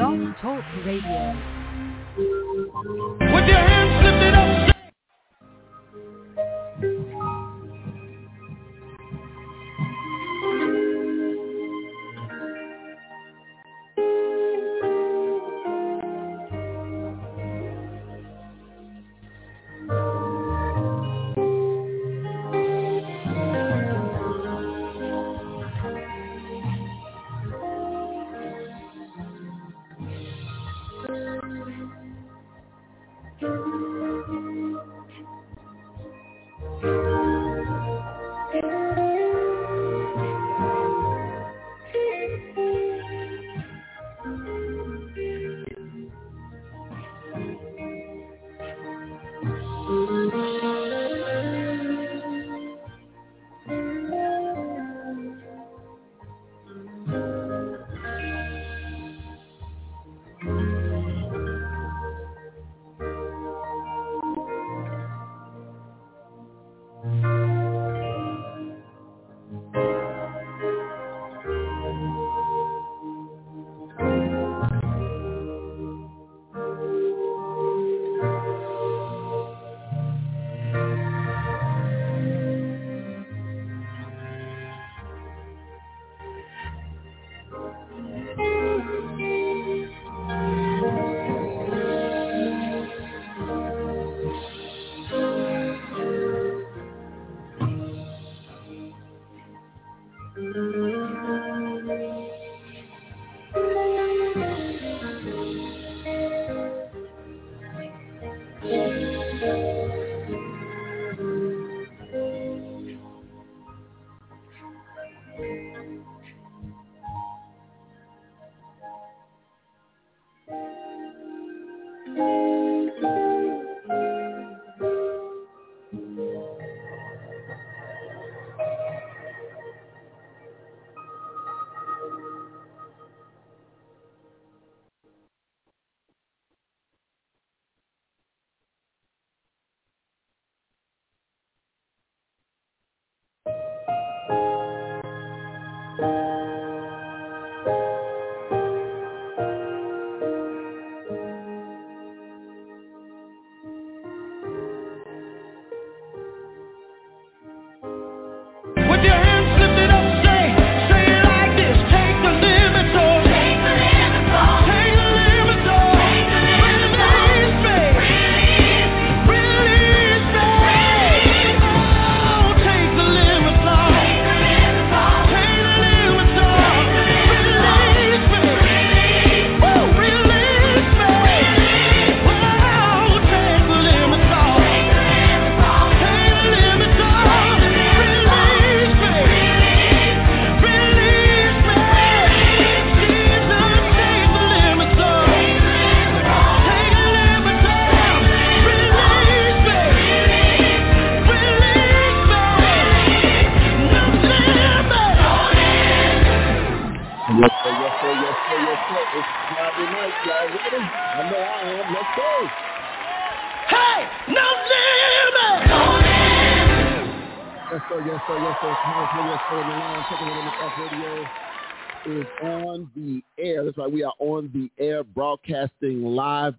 Blog Talk Radio. With your hands lifted up.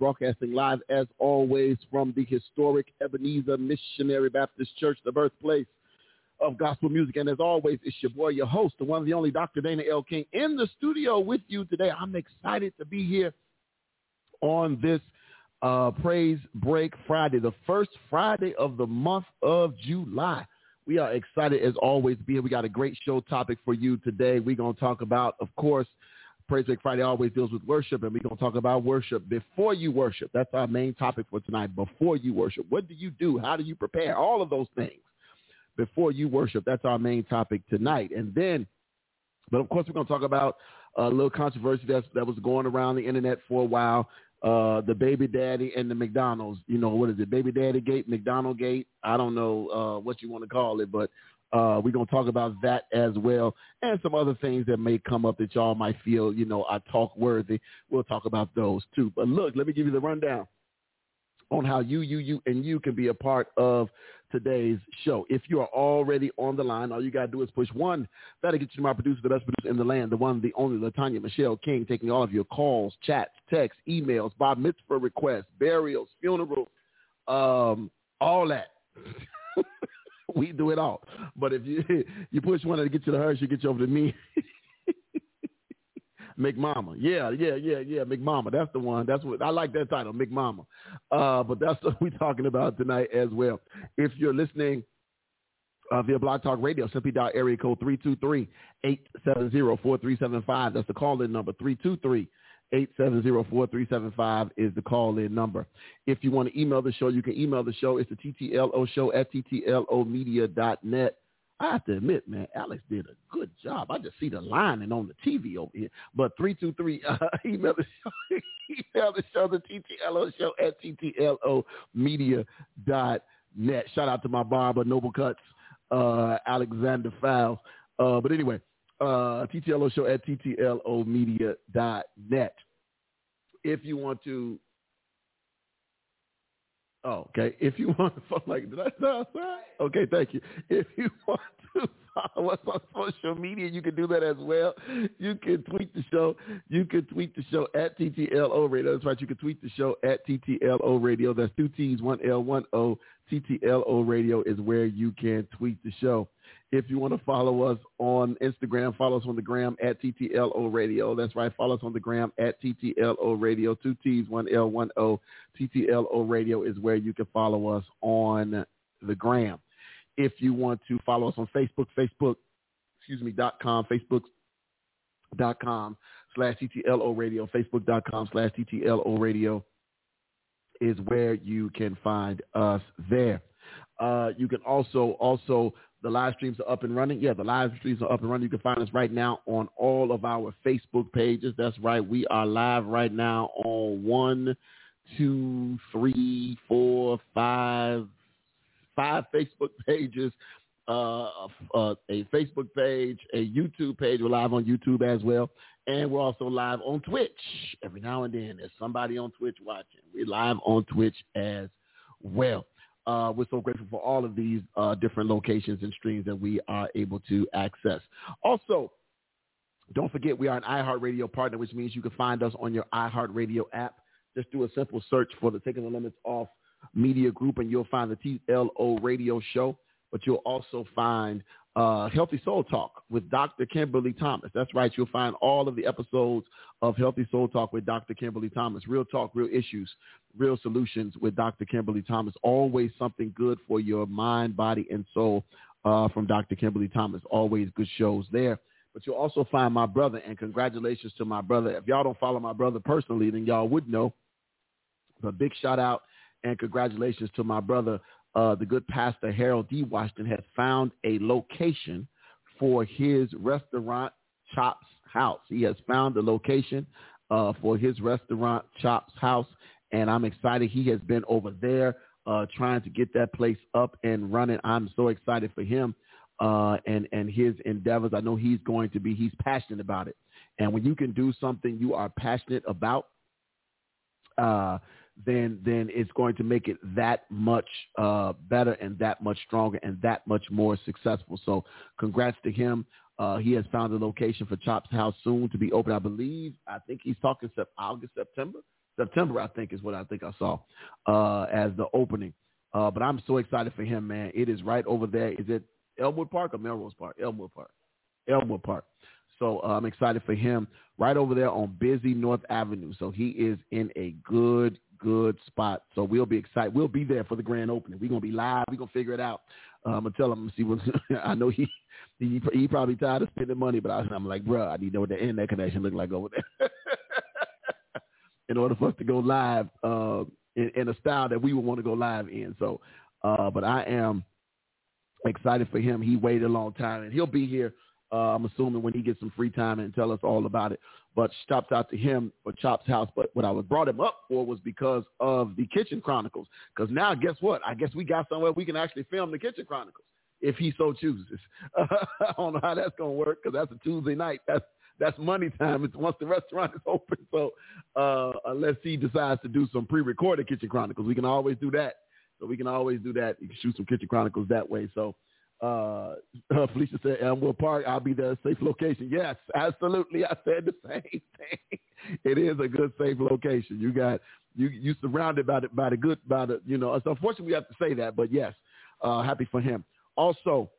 Broadcasting live as always from the historic Ebenezer Missionary Baptist Church, the birthplace of gospel music. And as always, it's your boy, your host, the one, and the only Dr. Dana L. King in the studio with you today. I'm excited to be here on this uh, Praise Break Friday, the first Friday of the month of July. We are excited as always to be here. We got a great show topic for you today. We're going to talk about, of course, Praise Break Friday always deals with worship, and we're going to talk about worship before you worship. That's our main topic for tonight, before you worship. What do you do? How do you prepare? All of those things before you worship. That's our main topic tonight. And then, but of course, we're going to talk about a little controversy that's, that was going around the internet for a while. Uh, the baby daddy and the McDonald's, you know, what is it? Baby daddy gate, McDonald gate. I don't know, uh, what you want to call it, but, uh, we're going to talk about that as well. And some other things that may come up that y'all might feel, you know, are talk worthy. We'll talk about those too. But look, let me give you the rundown on how you, you, you, and you can be a part of today's show. If you are already on the line, all you got to do is push one. That'll get you to my producer, the best producer in the land, the one, the only, Latanya Michelle King, taking all of your calls, chats, texts, emails, bar mitzvah requests, burials, funerals, um, all that. we do it all. But if you you push one to get you to her, she get you over to me. McMama. Yeah, yeah, yeah, yeah. McMama. That's the one. That's what I like that title, McMama. Uh, but that's what we're talking about tonight as well. If you're listening uh, via Blog Talk Radio, simply dial area code 323-870-4375. That's the call-in number, 323 870-4375 is the call-in number. If you want to email the show, you can email the show. It's the TTLO show at TTLOmedia.net. I have to admit, man, Alex did a good job. I just see the lining on the TV over here. But 323, uh, email the show, email the show, the TTLO show at TTLOmedia.net. Shout out to my barber, Noble Cuts, uh, Alexander Fowles. Uh, but anyway, uh, TTLO show at TTLOmedia.net. If you want to Oh, okay. If you want to like, did I say Okay, thank you. If you want to follow us on social media, you can do that as well. You can tweet the show. You can tweet the show at TTLO Radio. That's right. You can tweet the show at TTLO Radio. That's two T's, one L, one O. TTLO Radio is where you can tweet the show. If you want to follow us on Instagram, follow us on the gram at TTLO Radio. That's right. Follow us on the gram at TTLO Radio. Two T's, one L, one O. TTLO Radio is where you can follow us on the gram. If you want to follow us on Facebook, Facebook, excuse me, dot com, Facebook dot com slash TTLO Radio, Facebook.com slash TTLO Radio is where you can find us there. Uh, you can also also the live streams are up and running. Yeah, the live streams are up and running. You can find us right now on all of our Facebook pages. That's right. We are live right now on one, two, three, four, five, five Facebook pages. Uh, uh, a Facebook page, a YouTube page. We're live on YouTube as well. And we're also live on Twitch. Every now and then there's somebody on Twitch watching. We're live on Twitch as well. Uh, we're so grateful for all of these uh, different locations and streams that we are able to access. Also, don't forget we are an iHeartRadio partner, which means you can find us on your iHeartRadio app. Just do a simple search for the Taking the Limits Off Media Group, and you'll find the TLO Radio Show. But you'll also find uh, Healthy Soul Talk with Dr. Kimberly Thomas. That's right. You'll find all of the episodes of Healthy Soul Talk with Dr. Kimberly Thomas. Real talk, real issues, real solutions with Dr. Kimberly Thomas. Always something good for your mind, body, and soul uh, from Dr. Kimberly Thomas. Always good shows there. But you'll also find my brother, and congratulations to my brother. If y'all don't follow my brother personally, then y'all would know. But big shout out and congratulations to my brother, uh, the good pastor Harold D. Washington has found a location for his restaurant, Chops House. He has found a location uh, for his restaurant, Chops House, and I'm excited. He has been over there uh, trying to get that place up and running. I'm so excited for him uh, and and his endeavors. I know he's going to be. He's passionate about it, and when you can do something you are passionate about, uh, then then it's going to make it that much uh, better and that much stronger and that much more successful. So congrats to him. Uh, he has found a location for Chops House soon to be open. I believe. I think he's talking August, September. September, I think, is what I think I saw uh, as the opening. Uh, but I'm so excited for him, man. It is right over there. Is it Elmwood Park or Melrose Park? Elmwood Park. Elmwood Park. So uh, I'm excited for him right over there on busy North Avenue. So he is in a good, good spot. So we'll be excited. We'll be there for the grand opening. We're gonna be live. We're gonna figure it out. I'm gonna tell him see what I know. He he he probably tired of spending money, but I, am like, bro, I need to know what the internet connection look like over there. in order for us to go live uh, in, in, a style that we would want to go live in. So, uh, but I am excited for him. He waited a long time, and he'll be here uh, I'm assuming when he gets some free time and tell us all about it. But shouts out to him for Chop's House. But what I was brought him up for was because of the Kitchen Chronicles. Because now, guess what? I guess we got somewhere we can actually film the Kitchen Chronicles if he so chooses. I don't know how that's gonna work because that's a Tuesday night. That's that's money time. It's once the restaurant is open. So uh, unless he decides to do some pre-recorded Kitchen Chronicles, we can always do that. So we can always do that. You can shoot some Kitchen Chronicles that way. So uh, Felicia said, Elmwood Park, I'll be there, safe location. Yes, absolutely. I said the same thing. It is a good, safe location. You got you you surrounded by the by the good by the you know. It's unfortunate we have to say that, but yes, uh, happy for him. Also,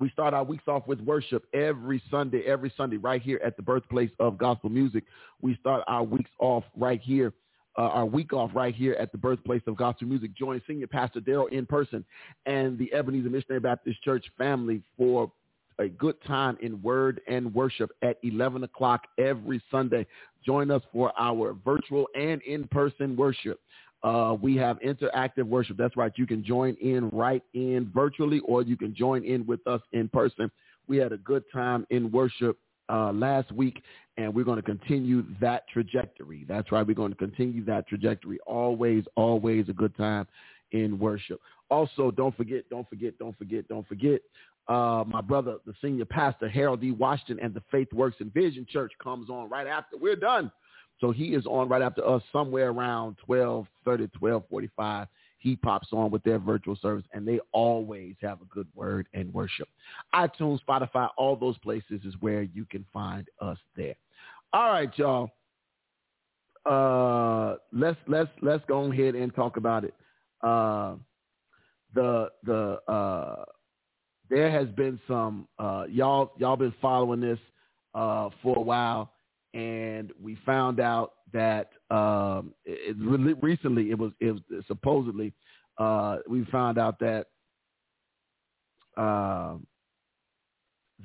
we start our weeks off with worship every Sunday, every Sunday right here at the birthplace of gospel music. We start our weeks off right here uh, our week off right here at the birthplace of gospel music. Join Senior Pastor Daryl in person and the Ebenezer Missionary Baptist Church family for a good time in word and worship at 11 o'clock every Sunday. Join us for our virtual and in-person worship. Uh, we have interactive worship. That's right. You can join in right in virtually or you can join in with us in person. We had a good time in worship uh, last week, and we're going to continue that trajectory. That's right. We're going to continue that trajectory. Always, always a good time in worship. Also, don't forget, don't forget, don't forget, don't forget. Uh, my brother, the senior pastor, Harold D. Washington, and the Faith Works and Vision Church comes on right after we're done. So he is on right after us somewhere around 1230, 1245 he pops on with their virtual service, and they always have a good word and worship. iTunes, Spotify, all those places is where you can find us there. All right, y'all. Uh, let's let's let's go ahead and talk about it. Uh, the the uh, there has been some uh, y'all y'all been following this uh, for a while, and we found out that um, it, it, recently it was, it was supposedly uh, we found out that uh,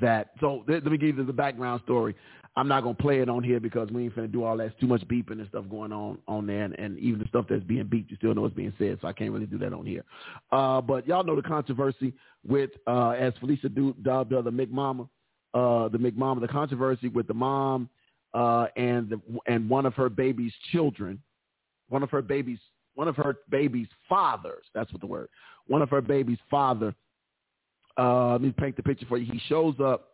that so let me give you the background story. I'm not gonna play it on here because we ain't finna do all that. It's too much beeping and stuff going on on there, and, and even the stuff that's being beeped, you still know what's being said, so I can't really do that on here. Uh, but y'all know the controversy with, uh, as Felicia do, dubbed the McMama, uh, the McMama, the controversy with the mom uh, and the, and one of her baby's children, one of her baby's one of her baby's fathers. That's what the word. One of her baby's father. Uh, let me paint the picture for you. He shows up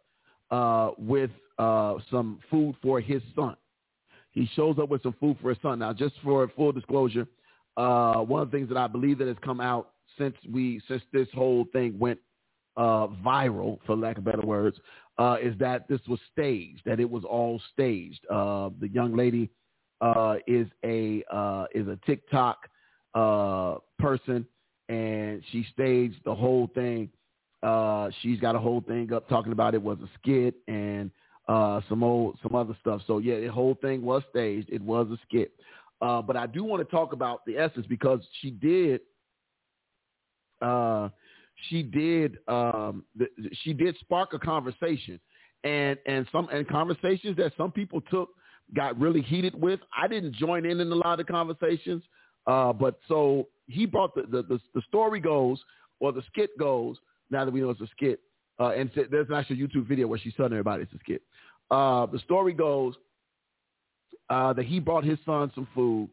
uh, with uh, some food for his son. He shows up with some food for his son. Now, just for full disclosure, uh, one of the things that I believe that has come out since we since this whole thing went uh, viral, for lack of better words, uh, is that this was staged, that it was all staged. Uh, the young lady uh, is a uh, is a TikTok uh, person, and she staged the whole thing. Uh, she's got a whole thing up talking about it was a skit and uh, some old some other stuff. So yeah, the whole thing was staged. It was a skit. Uh, but I do want to talk about the essence because she did uh, she did um, she did spark a conversation and and some and conversations that some people took got really heated with. I didn't join in in a lot of the conversations, uh, but so he brought the, the, the the story goes or the skit goes. Now that we know it's a skit, uh, and there's an actual YouTube video where she's telling everybody it's a skit. Uh, the story goes uh, that he brought his son some food.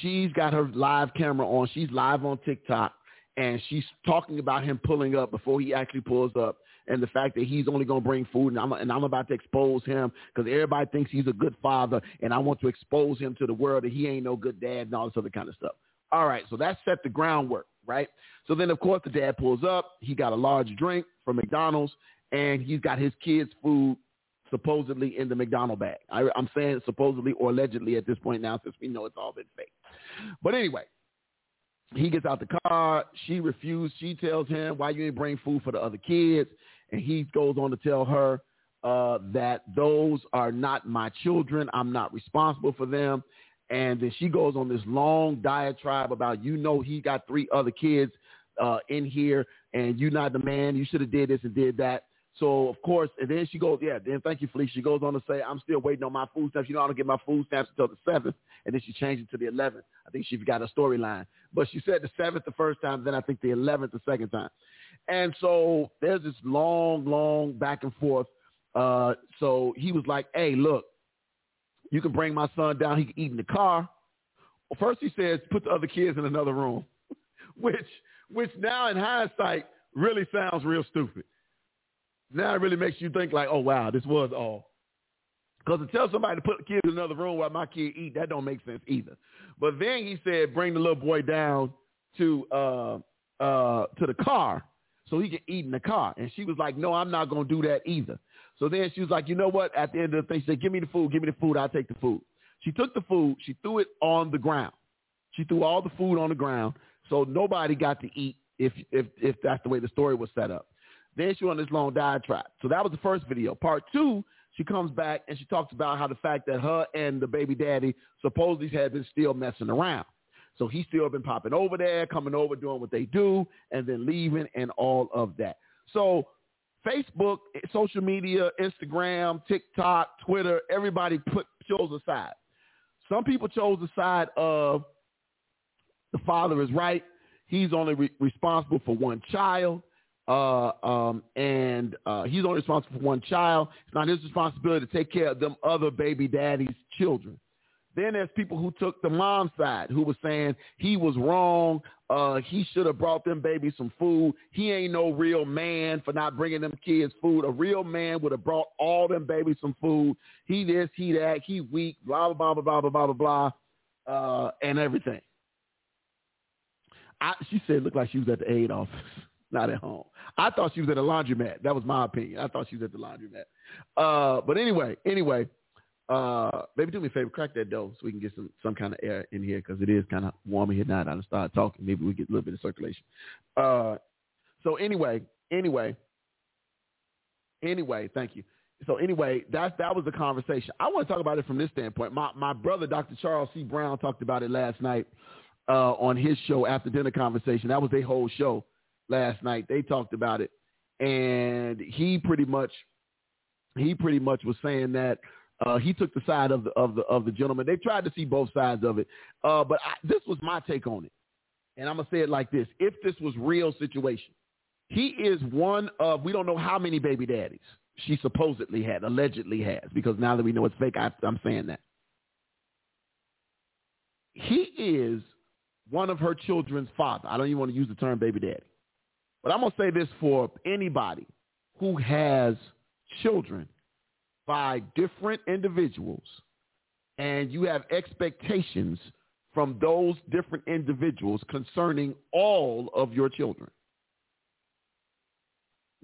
She's got her live camera on. She's live on TikTok and she's talking about him pulling up before he actually pulls up and the fact that he's only going to bring food and I'm, and I'm about to expose him because everybody thinks he's a good father and I want to expose him to the world that he ain't no good dad and all this other kind of stuff. All right, so that set the groundwork, right? So then, of course, the dad pulls up. He got a large drink from McDonald's and he's got his kids' food supposedly in the McDonald bag. I, I'm saying supposedly or allegedly at this point now since we know it's all been fake. But anyway, he gets out the car. She refused. She tells him, why you ain't bring food for the other kids? And he goes on to tell her uh, that those are not my children. I'm not responsible for them. And then she goes on this long diatribe about, you know, he got three other kids uh, in here and you're not the man. You should have did this and did that. So of course, and then she goes, yeah, then thank you, Felicia. She goes on to say, I'm still waiting on my food stamps. You know, I don't get my food stamps until the seventh, and then she changed it to the eleventh. I think she forgot a storyline, but she said the seventh the first time, then I think the eleventh the second time. And so there's this long, long back and forth. Uh, so he was like, hey, look, you can bring my son down. He can eat in the car. Well, first he says, put the other kids in another room, which, which now in hindsight really sounds real stupid now it really makes you think like, oh wow, this was all. Because to tell somebody to put the kids in another room while my kid eat, that don't make sense either. But then he said, bring the little boy down to uh, uh, to the car so he can eat in the car. And she was like, no, I'm not going to do that either. So then she was like, you know what? At the end of the thing, she said, give me the food, give me the food, I'll take the food. She took the food, she threw it on the ground. She threw all the food on the ground, so nobody got to eat if if if that's the way the story was set up. Then she went on this long diatribe. So that was the first video. Part two, she comes back and she talks about how the fact that her and the baby daddy supposedly had been still messing around. So he's still been popping over there, coming over, doing what they do, and then leaving and all of that. So Facebook, social media, Instagram, TikTok, Twitter, everybody put chose a side. Some people chose the side of the father is right. He's only re- responsible for one child. Uh, um, and uh, he's only responsible for one child. It's not his responsibility to take care of them other baby daddy's children. Then there's people who took the mom's side who was saying he was wrong. Uh, he should have brought them babies some food. He ain't no real man for not bringing them kids food. A real man would have brought all them babies some food. He this, he that, he weak, blah, blah, blah, blah, blah, blah, blah, blah, uh, and everything. I, she said it looked like she was at the aid office, not at home. I thought she was at a laundromat. That was my opinion. I thought she was at the laundromat. Uh, but anyway, anyway, uh, maybe do me a favor, crack that door so we can get some some kind of air in here because it is kind of warm here now. I start talking. Maybe we get a little bit of circulation. Uh, so anyway, anyway, anyway, thank you. So anyway, that that was the conversation. I want to talk about it from this standpoint. My my brother, Dr. Charles C. Brown, talked about it last night uh, on his show after dinner conversation. That was their whole show last night. They talked about it, and he pretty much he pretty much was saying that uh, he took the side of the of the of the gentleman. They tried to see both sides of it, uh, but I, this was my take on it, and I'm gonna say it like this: If this was real situation, he is one of we don't know how many baby daddies she supposedly had, allegedly has, because now that we know it's fake, I, I'm saying that. He is one of her children's father. I don't even want to use the term baby daddy, but I'm gonna say this for anybody who has children by different individuals and you have expectations from those different individuals concerning all of your children.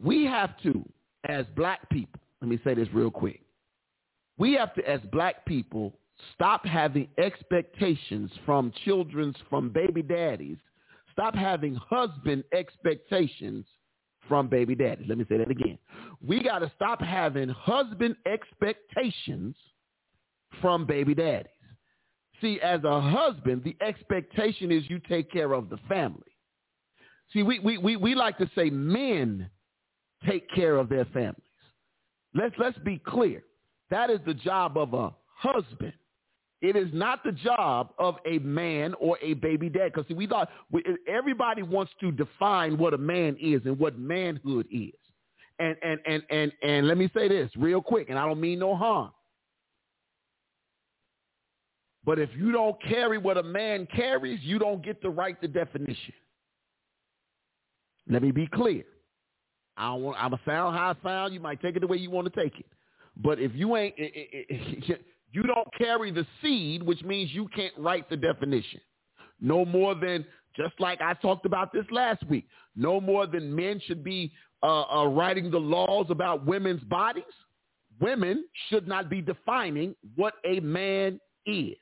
We have to, as black people, let me say this real quick. We have to, as black people, stop having expectations from children's, from baby daddies. Stop having husband expectations from baby daddy. Let me say that again. We got to stop having husband expectations from baby daddies. See, as a husband, the expectation is you take care of the family. See, we, we, we, we like to say men take care of their families. Let's, let's be clear. That is the job of a husband. It is not the job of a man or a baby dad. Because we thought we, everybody wants to define what a man is and what manhood is. And and and and and let me say this real quick, and I don't mean no harm. But if you don't carry what a man carries, you don't get to write the definition. Let me be clear. I don't want. I'm a sound how I sound. You might take it the way you want to take it. But if you ain't, it, it, it, you don't carry the seed, which means you can't write the definition. No more than, just like I talked about this last week, no more than men should be uh, uh, writing the laws about women's bodies. Women should not be defining what a man is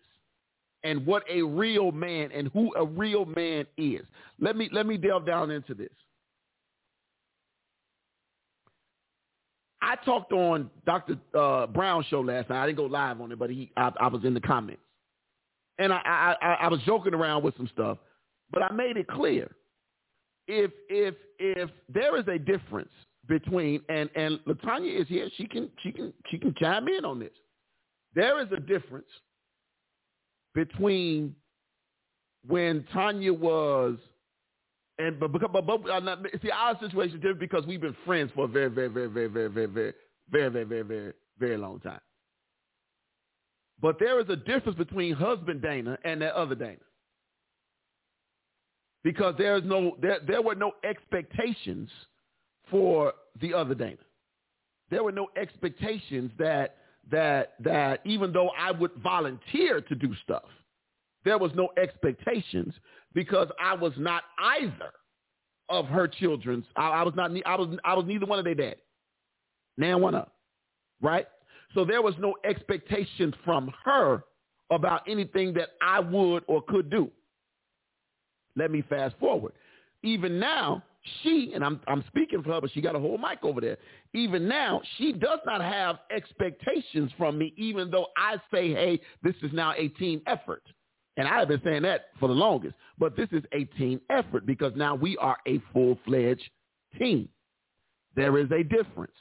and what a real man and who a real man is. Let me let me delve down into this. I talked on Dr. Uh, Brown's show last night. I didn't go live on it, but he I, I was in the comments, and I, I I was joking around with some stuff, but I made it clear if if if there is a difference between and and Latanya is here, she can she can she can chime in on this. There is a difference between when Tanya was and but because but, but uh, not, see our situation is different because we've been friends for a very very very very very very very very very very very very long time. But there is a difference between husband Dana and that other Dana. Because there is no there there were no expectations for the other Dana. There were no expectations that that that even though I would volunteer to do stuff, there was no expectations because I was not either of her children's. I, I was not. I was. I was neither one of their dad. Now one up, right? So there was no expectation from her about anything that I would or could do. Let me fast forward. Even now, she, and I'm, I'm speaking for her, but she got a whole mic over there. Even now, she does not have expectations from me, even though I say, hey, this is now a team effort. And I've been saying that for the longest. But this is a team effort because now we are a full-fledged team. There is a difference.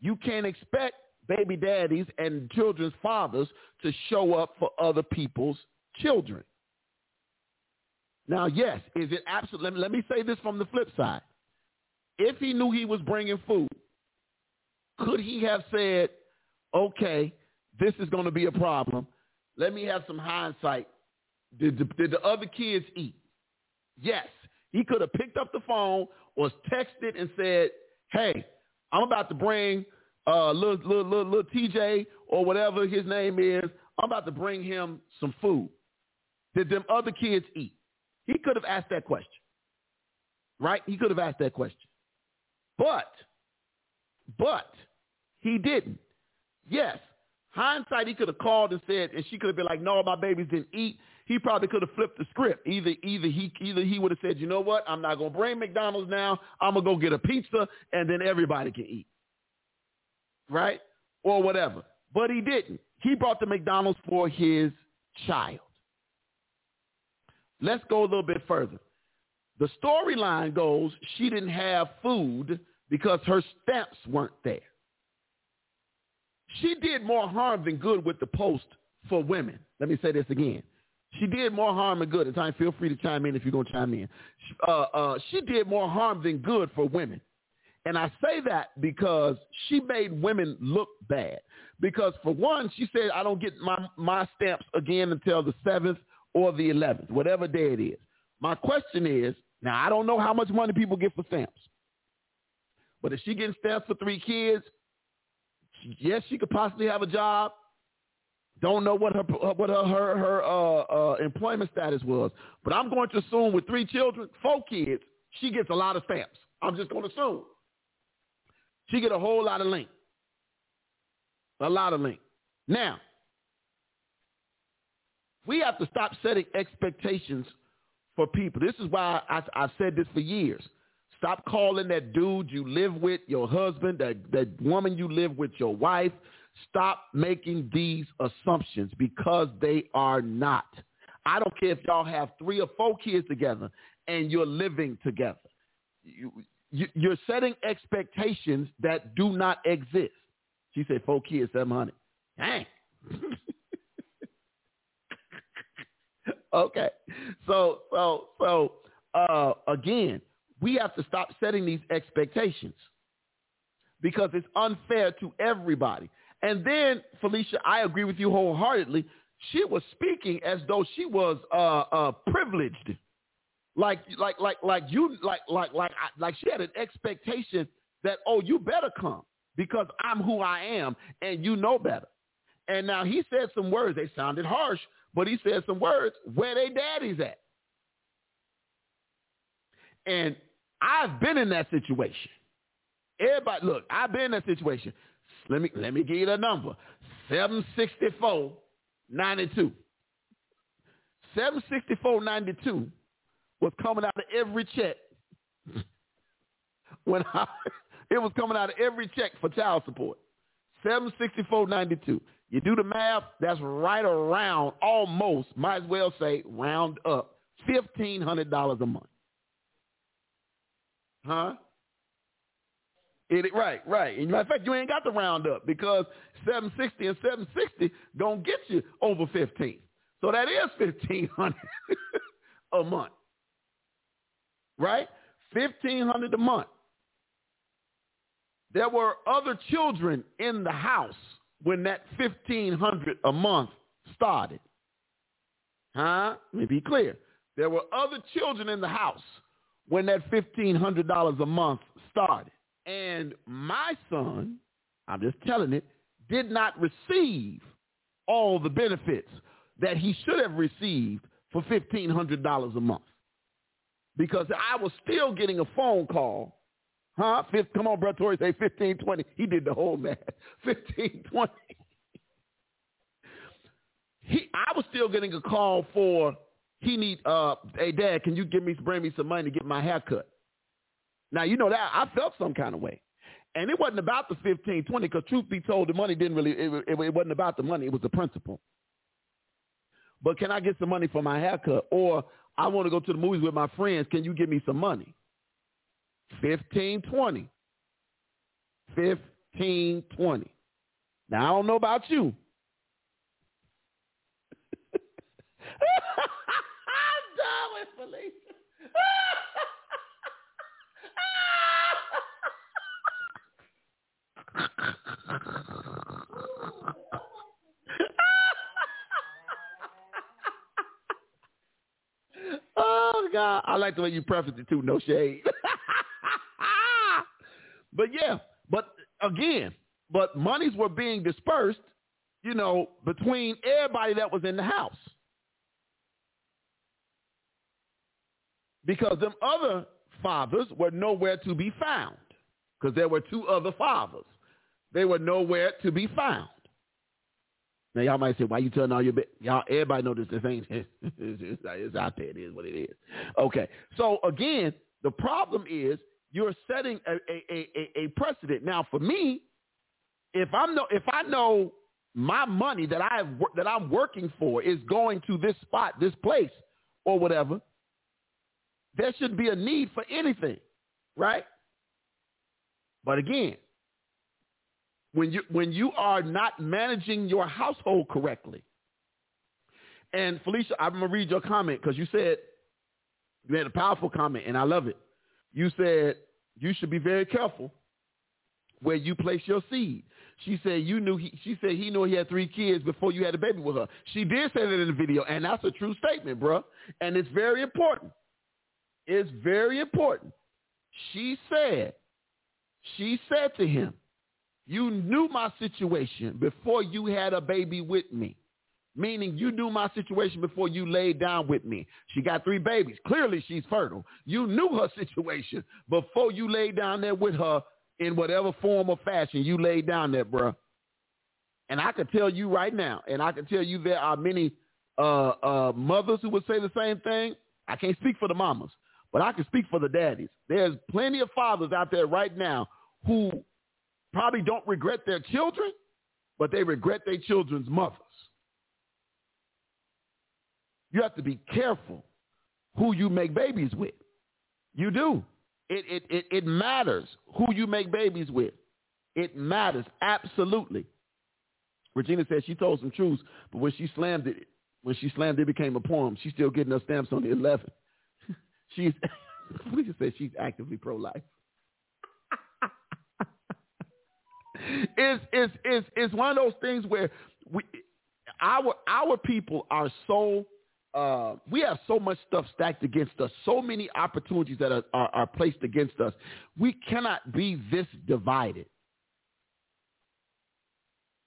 You can't expect baby daddies and children's fathers to show up for other people's children. Now, yes, is it absolutely? Let let me say this from the flip side. If he knew he was bringing food, could he have said, okay, this is going to be a problem. Let me have some hindsight. Did the, did the other kids eat? Yes. He could have picked up the phone or texted and said, hey, I'm about to bring uh, little, little, little, little TJ or whatever his name is. I'm about to bring him some food. Did them other kids eat? He could have asked that question. Right? He could have asked that question. But, but he didn't. Yes, hindsight, he could have called and said, and she could have been like, no, my babies didn't eat. He probably could have flipped the script. Either, either he, either he would have said, you know what? I'm not going to bring McDonald's now. I'm going to go get a pizza and then everybody can eat. Right? Or whatever. But he didn't. He brought the McDonald's for his child. Let's go a little bit further. The storyline goes she didn't have food because her stamps weren't there. She did more harm than good with the post for women. Let me say this again. She did more harm than good. And time, feel free to chime in if you're going to chime in. Uh, uh, she did more harm than good for women. And I say that because she made women look bad. Because for one, she said, I don't get my, my stamps again until the 7th or the 11th, whatever day it is. My question is, now I don't know how much money people get for stamps, but if she getting stamps for three kids, yes, she could possibly have a job. Don't know what her what her her, her uh, uh, employment status was, but I'm going to assume with three children, four kids, she gets a lot of stamps. I'm just going to assume she get a whole lot of link, a lot of link. Now, we have to stop setting expectations for people. This is why I, I've said this for years. Stop calling that dude you live with your husband, that, that woman you live with your wife. Stop making these assumptions because they are not. I don't care if y'all have three or four kids together and you're living together. You, you, you're setting expectations that do not exist. She said four kids, 700. Dang. okay. So so so uh, again, we have to stop setting these expectations because it's unfair to everybody. And then Felicia, I agree with you wholeheartedly. She was speaking as though she was uh, uh, privileged, like like like like you like like like like she had an expectation that oh you better come because I'm who I am and you know better. And now he said some words. They sounded harsh, but he said some words. Where they daddies at? And I've been in that situation. Everybody, look, I've been in that situation. Let me let me give you the number. 764 92. 764 92 was coming out of every check. when I, it was coming out of every check for child support. 764 92. You do the math, that's right around almost, might as well say round up, $1,500 a month. Huh? It, right, right. And matter fact, you ain't got the roundup because 760 and 760 gonna get you over 15. So that is 1500 a month. Right? 1500 a month. There were other children in the house when that 1500 a month started. Huh? Let me be clear. There were other children in the house when that $1,500 a month started. And my son, I'm just telling it, did not receive all the benefits that he should have received for $1,500 a month. Because I was still getting a phone call. Huh? Fifth, come on, Brother Torrey, say 1520. He did the whole math. 1520. He, I was still getting a call for he need uh hey dad, can you give me bring me some money to get my hair cut? Now you know that I felt some kind of way. And it wasn't about the 15, 20, because truth be told, the money didn't really, it, it, it wasn't about the money. It was the principle. But can I get some money for my haircut? Or I want to go to the movies with my friends. Can you give me some money? 15, 20. 15, 20. Now, I don't know about you. I'm done with Felicia. oh God, I like the way you preface it too. No shade. but yeah, but again, but monies were being dispersed, you know, between everybody that was in the house. Because them other fathers were nowhere to be found. Because there were two other fathers. They were nowhere to be found. Now y'all might say, "Why you telling all your y'all?" Everybody know this. This ain't it's, it's out there. It is what it is. Okay. So again, the problem is you're setting a, a, a, a precedent. Now, for me, if I'm no, if I know my money that I have that I'm working for is going to this spot, this place, or whatever, there shouldn't be a need for anything, right? But again, when you when you are not managing your household correctly. And Felicia, I'm gonna read your comment because you said you had a powerful comment, and I love it. You said you should be very careful where you place your seed. She said you knew he, she said he knew he had three kids before you had a baby with her. She did say that in the video, and that's a true statement, bro. And it's very important. It's very important. She said, she said to him, you knew my situation before you had a baby with me. Meaning you knew my situation before you laid down with me. She got three babies. Clearly she's fertile. You knew her situation before you laid down there with her in whatever form or fashion you laid down there, bruh. And I can tell you right now, and I can tell you there are many uh, uh, mothers who would say the same thing. I can't speak for the mamas, but I can speak for the daddies. There's plenty of fathers out there right now who probably don't regret their children, but they regret their children's mothers. You have to be careful who you make babies with. You do. It, it, it, it matters who you make babies with. It matters, absolutely. Regina said she told some truths, but when she slammed it, when she slammed it, became a poem. She's still getting her stamps on the 11. she's, We Felicia said she's actively pro-life. It's, it's, it's, it's one of those things where we, our, our people are so, uh, we have so much stuff stacked against us, so many opportunities that are, are, are placed against us. We cannot be this divided.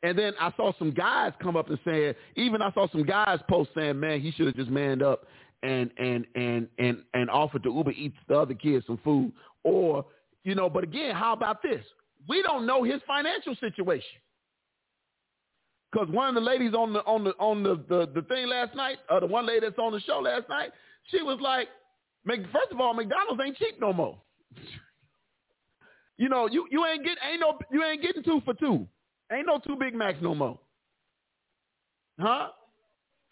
And then I saw some guys come up and say, even I saw some guys post saying, man, he should have just manned up and and and and and offered to Uber Eats the other kids some food. Or, you know, but again, how about this? We don't know his financial situation. Because one of the ladies on the on the on the, the, the thing last night, or the one lady that's on the show last night, she was like, first of all, McDonald's ain't cheap no more. you know, you, you ain't get ain't no you ain't getting two for two. Ain't no two Big Macs no more. Huh?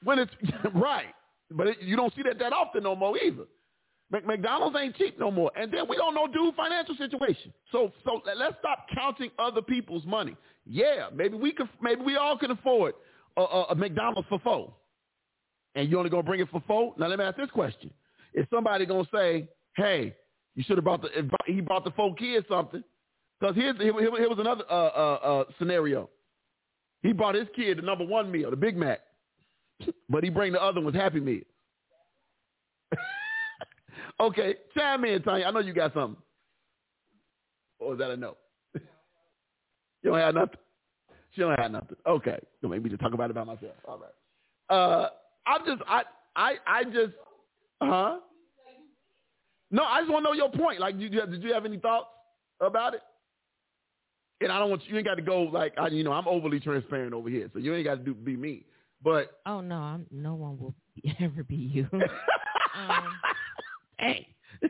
When it's right. But it, you don't see that that often no more either. McDonald's ain't cheap no more. And then we don't know dude financial situation. So so let's stop counting other people's money. Yeah, maybe we could maybe we all can afford a, a, a McDonald's for four. And you only gonna bring it for four? Now let me ask this question. Is somebody gonna say, hey, you should have brought the he brought the four kids something? Because here's here, here was another uh, uh, uh, scenario. He brought his kid the number one meal, the Big Mac, but he bring the other ones Happy Meal. Okay, chime in, Tanya. I know you got something. Or is that a no? you don't have nothing? She don't have nothing. Okay. Don't make me to talk about it by myself. All right. Uh, I'm just, I, I, I just, huh? No, I just want to know your point. Like, you, did you have any thoughts about it? And I don't want you, you ain't got to go like, I, you know, I'm overly transparent over here, so you ain't got to do be me. But Oh no, I'm, no one will ever be you. um, hey,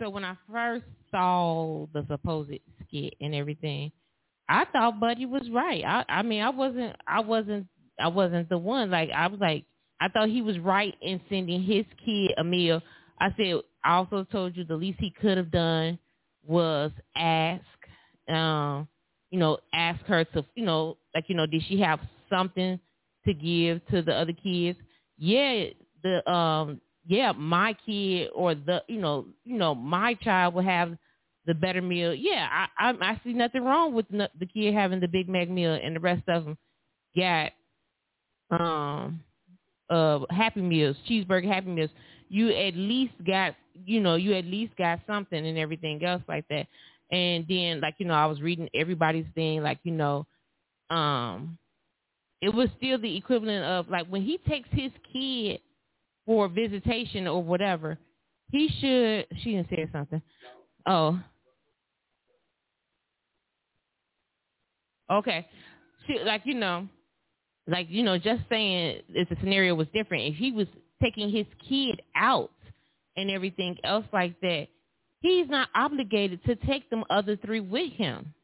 so when I first saw the supposed skit and everything, I thought Buddy was right. I, I mean, I wasn't, I wasn't, I wasn't the one. Like I was like, I thought he was right in sending his kid a meal. I said, I also told you the least he could have done was ask, um, you know, ask her to, you know, like, you know, did she have something to give to the other kids? Yeah, the um, yeah, my kid or the, you know, you know, my child will have the better meal. Yeah, I I, I see nothing wrong with the kid having the Big Mac meal and the rest of them got um uh happy meals, cheeseburger happy meals. You at least got you know, you at least got something and everything else like that. And then like, you know, I was reading everybody's thing, like, you know, um it was still the equivalent of like when he takes his kid for visitation or whatever, he should she didn't say something. Oh. Okay. She like, you know, like, you know, just saying if the scenario was different, if he was taking his kid out and everything else like that, he's not obligated to take them other three with him.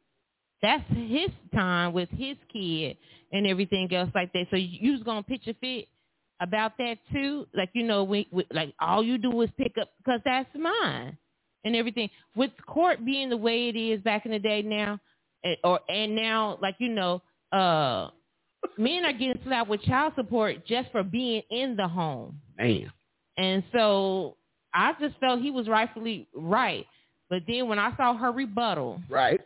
That's his time with his kid and everything else like that. So you was gonna pitch a fit about that too, like you know, we, we like all you do is pick up because that's mine and everything. With court being the way it is back in the day now, and, or and now like you know, uh, men are getting slapped with child support just for being in the home. man. And so I just felt he was rightfully right. But then when I saw her rebuttal, Right.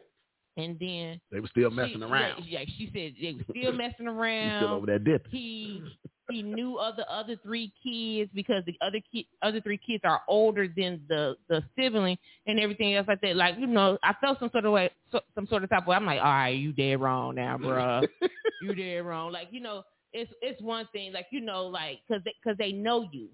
and then They were still messing she, around. Yeah, she said they were still messing around. He's still over there dipping. He he knew of the other three kids because the other ki- other three kids are older than the the sibling and everything else like that. Like you know, I felt some sort of way, so, some sort of type of way. I'm like, all right, you dead wrong now, bruh. you dead wrong. Like you know, it's it's one thing. Like you know, like because they, cause they know you.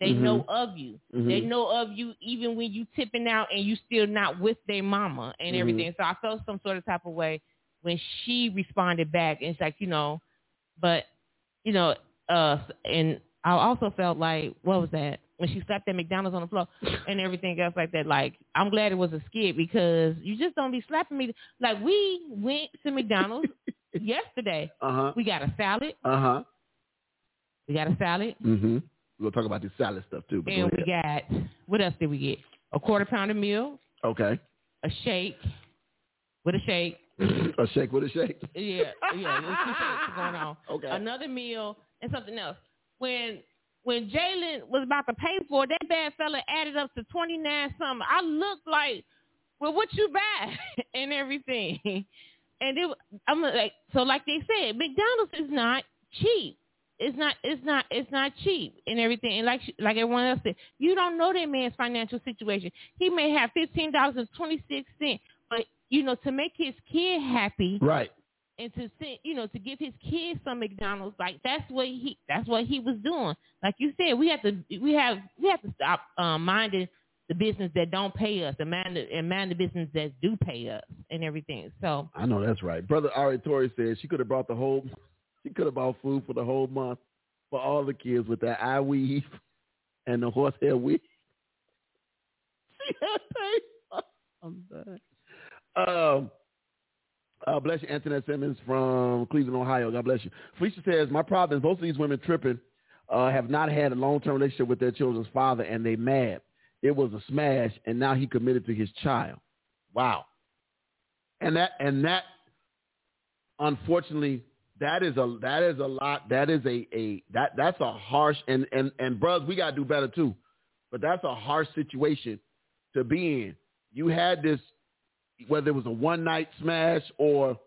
They Mhm. know of you. They Mhm. know of you even when you tipping out and you still not with their mama and Mhm. everything. So I felt some sort of type of way when she responded back. And it's like, you know, but, you know, uh, and I also felt like, what was that? When she slapped that McDonald's on the floor and everything else like that. Like, I'm glad it was a skit because you just don't be slapping me. Like, we went to McDonald's yesterday. Uh huh. We got a salad. Uh huh. We got a salad. Mm-hmm. We'll talk about this salad stuff too. But And we got, what else did we get? A quarter pound of meal, Okay. a shake with a shake. a shake with a shake. Yeah, yeah, there's two shakes going on. Okay. Another meal and something else. When when Jalen was about to pay for it, that bad fella added up to twenty nine something. I looked like, well, what you buy and everything. And it, I'm like, so like they said, McDonald's is not cheap. It's not, it's not, it's not cheap and everything. And like, like everyone else said, you don't know that man's financial situation. He may have fifteen dollars and twenty six cents, but you know, to make his kid happy, Right. And to send, you know, to give his kids some McDonald's, like that's what he, that's what he was doing. Like you said, we have to, we have, we have to stop um, minding the business that don't pay us and mind the, and mind the business that do pay us and everything. So I know that's right. Brother Ari Tori said she could have brought the whole, she could have bought food for the whole month for all the kids with that eye weave and the horsehair weave. She had paid. I'm done. Um, uh, bless you, Antoinette Simmons from Cleveland, Ohio. God bless you. Felicia says, my problem is both of these women tripping uh, have not had a long-term relationship with their children's father, and they mad. It was a smash, and now he committed to his child. Wow. And that and that unfortunately that is a that is a lot that is a, a that that's a harsh and and and brothers we gotta do better too but that's a harsh situation to be in you had this whether it was a one night smash or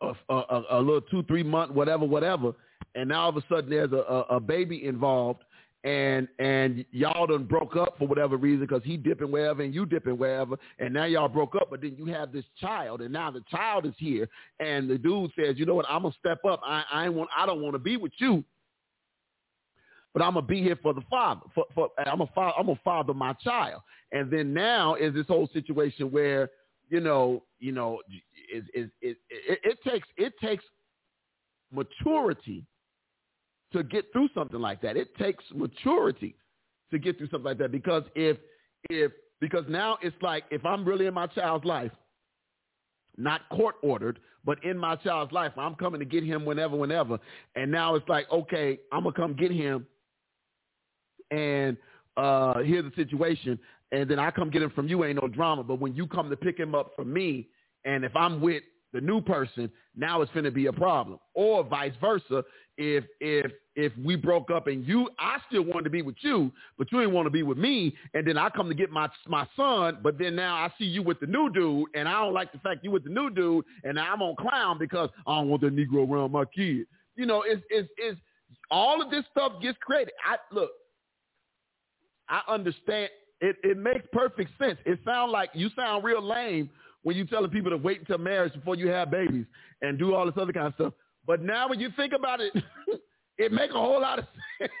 a, a, a, little two three month whatever whatever and now all of a sudden there's a, a, baby involved and and y'all done broke up for whatever reason because he dipping wherever and you dipping wherever, and now y'all broke up. But then you have this child, and now the child is here, and the dude says, you know what, I'm gonna step up. I I want I don't want to be with you, but I'm gonna be here for the father. For, for I'm a father. I'm a father my child, and then now is this whole situation where you know you know is is it, it, it takes it takes maturity to get through something like that. It takes maturity to get through something like that because if if because now it's like if I'm really in my child's life, not court ordered, but in my child's life, I'm coming to get him whenever, whenever, and now it's like okay, I'm gonna come get him, and uh here's the situation, and then I come get him from you, ain't no drama. But when you come to pick him up from me, and if I'm with the new person, now it's going to be a problem. Or vice versa, if if if we broke up and you, I still wanted to be with you, but you didn't want to be with me, and then I come to get my my son, but then now I see you with the new dude, and I don't like the fact you with the new dude, and I'm on clown because I don't want the Negro around my kid. You know, it's it's it's all of this stuff gets created. I look, I understand. It it makes perfect sense. It sounds like you sound real lame when you telling people to wait until marriage before you have babies and do all this other kind of stuff. But now when you think about it, it make a whole lot of sense.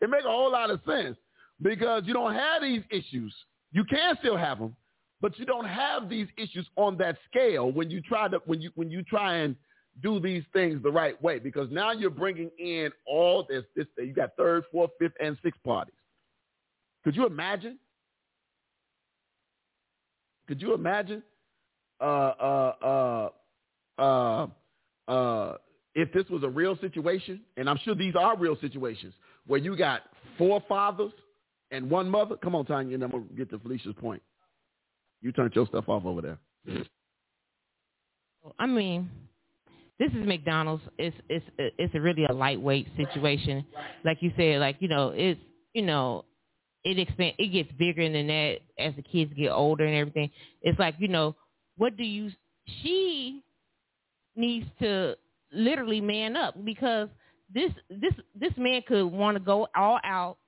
it make a whole lot of sense because you don't have these issues. You can still have them, but you don't have these issues on that scale when you try to when you when you try and do these things the right way because now you're bringing in all this this you got third, fourth, fifth, and sixth parties. Could you imagine could you imagine uh, uh, uh, uh, uh, if this was a real situation? And I'm sure these are real situations where you got four fathers and one mother. Come on, Tanya, and I'm gonna get to Felicia's point. You turned your stuff off over there. I mean, this is McDonald's. It's it's it's a really a lightweight situation, like you said. Like you know, it's you know, it expand it gets bigger than that as the kids get older and everything. It's like, you know, what do you she needs to literally man up because this this this man could want to go all out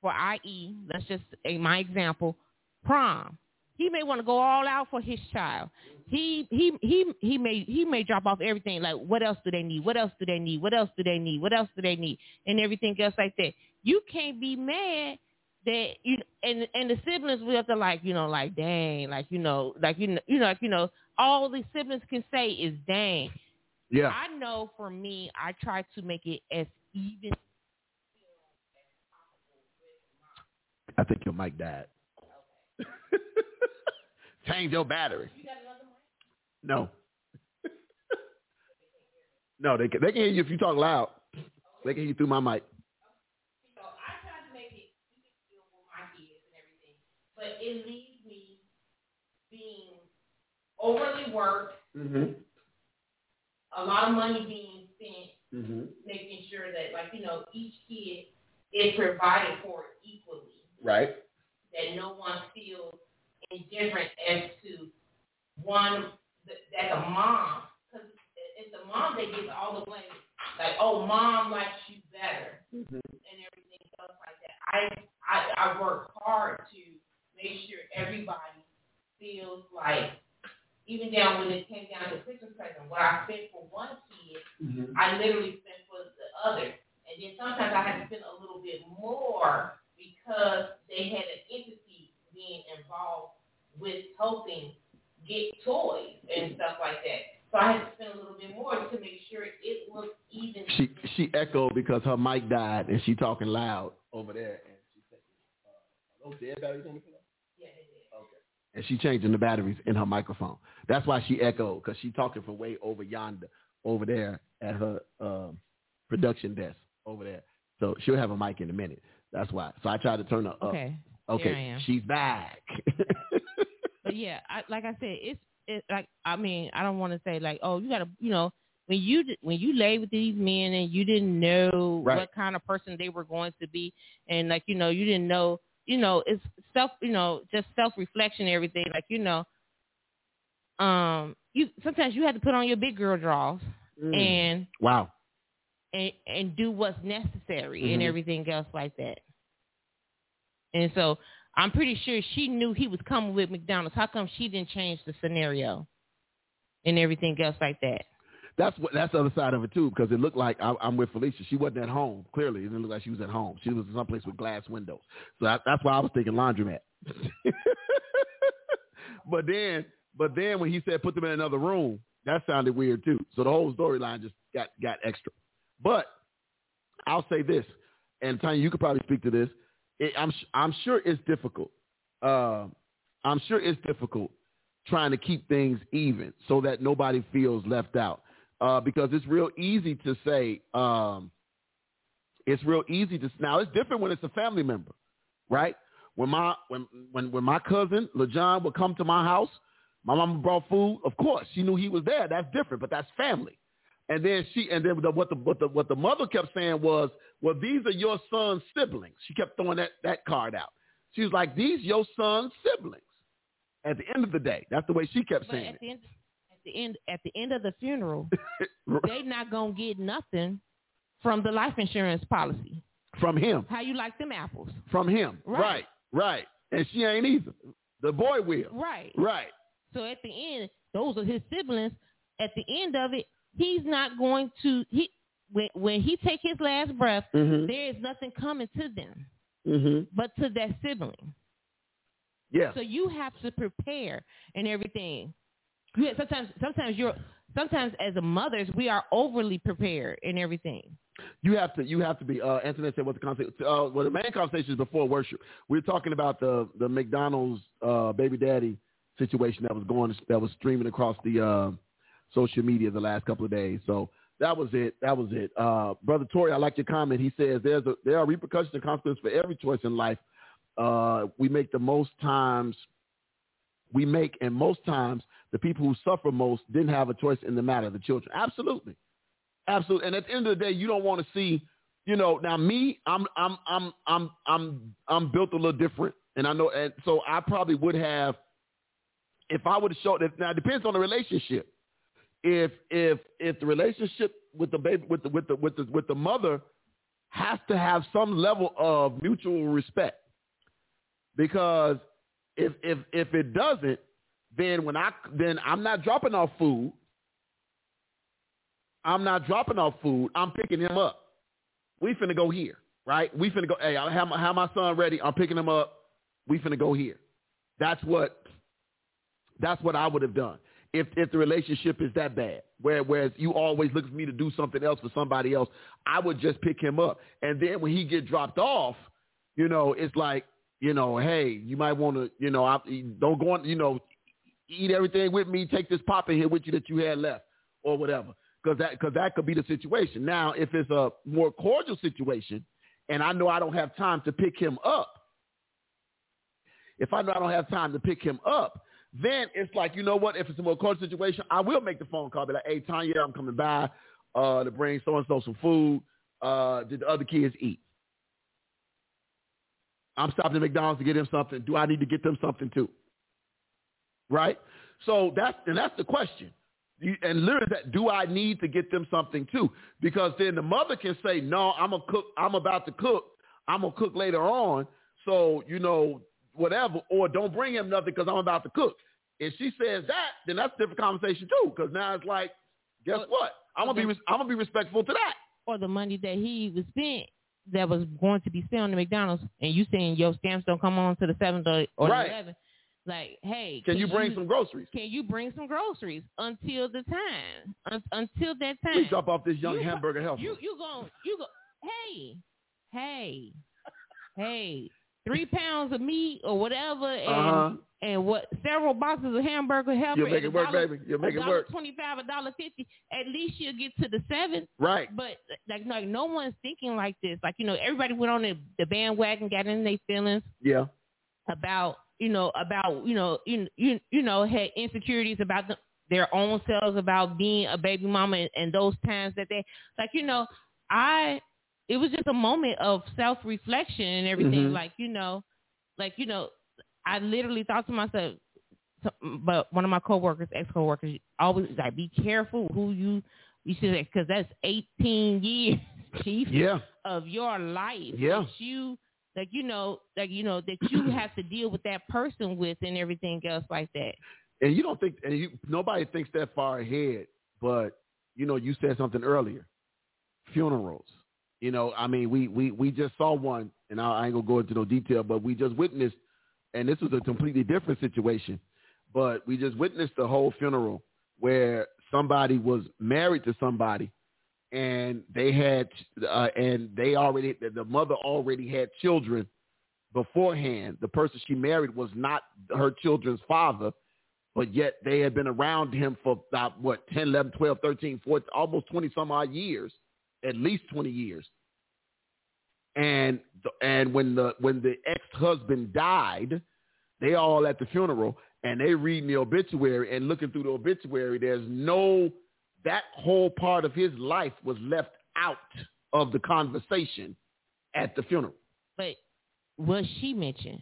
for IE, that's just a, my example, prom. He may want to go all out for his child. He he he he may he may drop off everything like what else do they need? What else do they need? What else do they need? What else do they need? And everything else like that. You can't be mad that you and and the siblings we have to like you know like dang like you know like you know you know like you know all the siblings can say is dang. Yeah. I know for me, I try to make it as even. I think your mic died. Change your battery. No. no, they can, they can hear you if you talk loud. They can hear you through my mic. but it leaves me being overly worked, Mm-hmm. a lot of money being spent, Mm-hmm. making sure that, like, you know, each kid is provided for equally, Right. that no one feels indifferent as to one, that, the mom, because it's the mom that gets all the blame. Like, oh, mom likes you better Mm-hmm. and everything else like that. I, I, I work hard to everybody feels like, even down when it came down to Christmas present, what I spent for one kid, Mm-hmm. I literally spent for the other. And then sometimes I had to spend a little bit more because they had an entity being involved with helping get toys and stuff like that. So I had to spend a little bit more to make sure it was even. She she echoed because her mic died and she talking loud over there. And she said, uh, "Are those dead batteries on the pillow?" Yeah, they did. Okay. And she changing the batteries in her microphone. That's why she echoed because she talking from way over yonder, over there at her um, production desk over there. So she'll have a mic in a minute. That's why. So I tried to turn her up. Okay. Okay. Here I am. She's back. But yeah, I, like I said, it's it like I mean I don't want to say like oh you gotta you know when you when you lay with these men and you didn't know Right. what kind of person they were going to be and like you know you didn't know you know it's self you know just self reflection and everything like you know um you sometimes you have to put on your big girl draws Mm. and wow. and and do what's necessary and Mhm. everything else like that. And so I'm pretty sure she knew he was coming with McDonald's. How come she didn't change the scenario and everything else like that? That's what that's the other side of it too, because it looked like I, I'm with Felicia. She wasn't at home. Clearly, it didn't look like she was at home. She was in someplace with glass windows. So that, that's why I was thinking laundromat. but then, but then when he said put them in another room, that sounded weird too. So the whole storyline just got got extra. But I'll say this, and Tanya, you could probably speak to this. It, I'm I'm sure it's difficult. Uh, I'm sure it's difficult trying to keep things even so that nobody feels left out. Uh, because it's real easy to say, um, it's real easy to now. It's different when it's a family member, right? When my when when when my cousin LeJohn would come to my house, my mama brought food. Of course, she knew he was there. That's different, but that's family. And then she and then the, what the what the what the mother kept saying was, well, these are your son's siblings. She kept throwing that that card out. She was like, these your son's siblings. At the end of the day, that's the way she kept But saying the end the end at the end of the funeral, they not gonna get nothing from the life insurance policy. from him. How you like them apples? From him. Right. Right. Right. And she ain't either. The boy will. Right. Right. So at the end, those are his siblings. At the end of it, he's not going to he when when he take his last breath, Mhm. there is nothing coming to them Mhm. but to that sibling. Yeah. So you have to prepare and everything. Yeah, sometimes sometimes you're sometimes as mothers we are overly prepared and everything. You have to. You have to be. Uh, Antoinette said, "What the conversation? Uh, well, the main conversation is before worship. We are talking about the the McDonald's uh, baby daddy situation that was going that was streaming across the uh, social media the last couple of days. So that was it. That was it. Uh, Brother Tori, I like your comment. He says there's a, there are repercussions and consequences for every choice in life. Uh, we make the most times we make, and most times the people who suffer most didn't have a choice in the matter. The children, absolutely." Absolutely. And at the end of the day, you don't want to see, you know, now me, I'm I'm I'm I'm I'm I'm built a little different. And I know and so I probably would have if I would have showed it now it depends on the relationship. If if if the relationship with the baby with the with the with the with the mother has to have some level of mutual respect. Because if if if it doesn't, then when I then I'm not dropping off food. I'm not dropping off food. I'm picking him up. We finna go here, right? We finna go. Hey, I have my, have my son ready. I'm picking him up. We finna go here. That's what. That's what I would have done if if the relationship is that bad. Where whereas you always look for me to do something else for somebody else, I would just pick him up. And then when he get dropped off, you know, it's like you know, hey, you might want to, you know, I, don't go on, you know, eat everything with me. Take this pop in here with you that you had left or whatever because that because that could be the situation. Now, if it's a more cordial situation, and I know I don't have time to pick him up, if I know I don't have time to pick him up, then it's like you know what? If it's a more cordial situation, I will make the phone call. Be like, hey, Tanya, I'm coming by uh, to bring so and so some food. Uh, did the other kids eat? I'm stopping at McDonald's to get them something. Do I need to get them something too? Right. So that's and that's the question. And literally, that do I need to get them something too? Because then the mother can say, "No, I'm a cook. I'm about to cook. I'm gonna cook later on. So you know, whatever. Or don't bring him nothing because I'm about to cook." If she says that, then that's a different conversation too. Because now it's like, guess what? I'm gonna be I'm gonna be respectful to that. Or the money that he was spent that was going to be spent on the McDonald's, and you saying your stamps don't come on to the seventh or, or Right. the eleventh. Like, hey, Can you bring some groceries? Can you bring some groceries until the time? Un- until that time. Please drop off this young You- hamburger helper. You you go you go. Hey, hey, hey. Three pounds of meat or whatever, and Uh-huh. and what several boxes of hamburger helper. You'll make it work, dollar- baby. You'll make it work. Twenty-five, a dollar fifty. At least you'll get to the seven. Right. But like, like no one's thinking like this. Like you know, everybody went on the, the bandwagon, got in their feelings Yeah. about you know about you know you you you know had insecurities about the, their own selves about being a baby mama and, and those times that they like you know I it was just a moment of self reflection and everything Mhm. like you know like you know I literally thought to myself but one of my coworkers ex coworkers always like be careful who you You see that because that's 18 years, chief, Yeah. of your life. Yeah. That you like you know like you know that you have to deal with that person with and everything else like that. And you don't think, and you, nobody thinks that far ahead, but you know, you said something earlier, funerals. You know, I mean, we we we just saw one, and I, I ain't gonna go into no detail, but we just witnessed, and this was a completely different situation, but we just witnessed the whole funeral where somebody was married to somebody, and they had, uh, and they already, the mother already had children beforehand. The person she married was not her children's father, but yet they had been around him for about what 10 11 12 13 14 almost 20 some odd years at least 20 years and and when the when the ex-husband died they all at the funeral and they reading the obituary and looking through the obituary there's no that whole part of his life was left out of the conversation at the funeral But was she mentioned?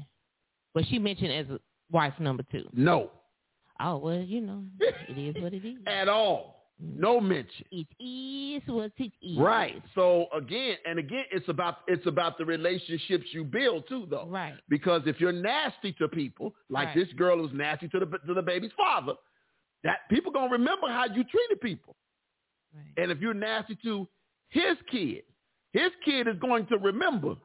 Was she mentioned as wife number two? no Oh well, you know, it is what it is. at all mm-hmm. no mention It is what it is. Right. So again, and again, it's about it's about the relationships you build too, though. Right. Because if you're nasty to people, like Right. this girl who's nasty to the to the baby's father, that people gonna remember how you treated people. Right. And if you're nasty to his kid, his kid is going to remember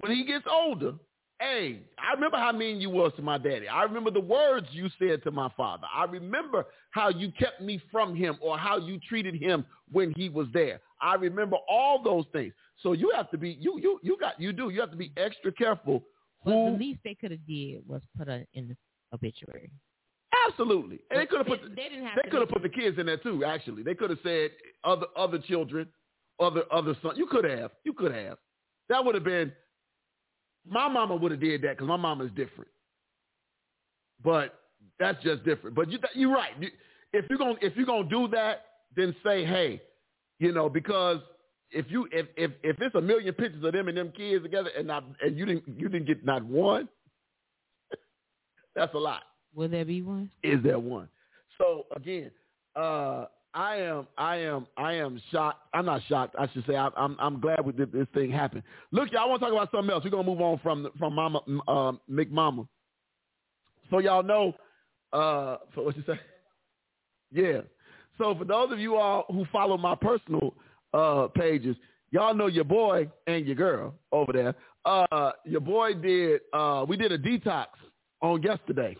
when he gets older. Hey, I remember how mean you was to my daddy. I remember the words you said to my father. I remember how you kept me from him or how you treated him when he was there. I remember all those things. So you have to be you you you got you do you have to be extra careful Well, the least they could have did was put her in the obituary. Absolutely. And they could have They, put the, they have they could have put the kids in there too. Actually, they could have said other other children, other other sons. You could have. You could have. That would have been. My mama would have did that because my mama is different. But that's just different. But you, you're right. If you're gonna if you're gonna do that, then say, hey, you know, because if you if if if it's a million pictures of them and them kids together and not and you didn't you didn't get not one, that's a lot Will there be one? is there one? So again, uh, I am, I am, I am shocked. I'm not shocked. I should say I, I'm, I'm glad with this, this thing happened. Look, y'all, I want to talk about something else. We're gonna move on from from Mama, um, McMama. So y'all know, uh, so what you say? Yeah. So for those of you all who follow my personal uh, pages, y'all know your boy and your girl over there. Uh, your boy did. Uh, we did a detox on yesterday.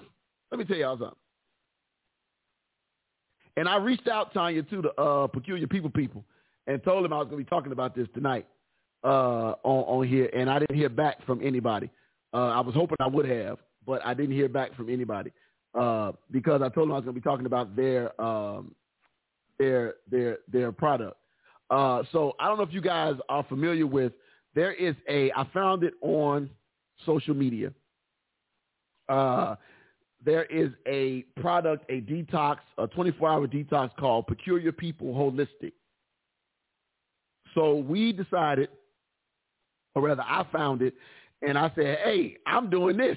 Let me tell y'all something. And I reached out, Tanya, to the uh, Peculiar People people and told them I was going to be talking about this tonight uh, on, on here, and I didn't hear back from anybody. Uh, I was hoping I would have, but I didn't hear back from anybody uh, because I told them I was going to be talking about their um, their their their product. Uh, so I don't know if you guys are familiar with. There is a. I found it on social media. Uh, there is a product, a detox, a 24-hour detox called Peculiar People Holistic. So we decided, or rather, I found it, and I said, "Hey, I'm doing this."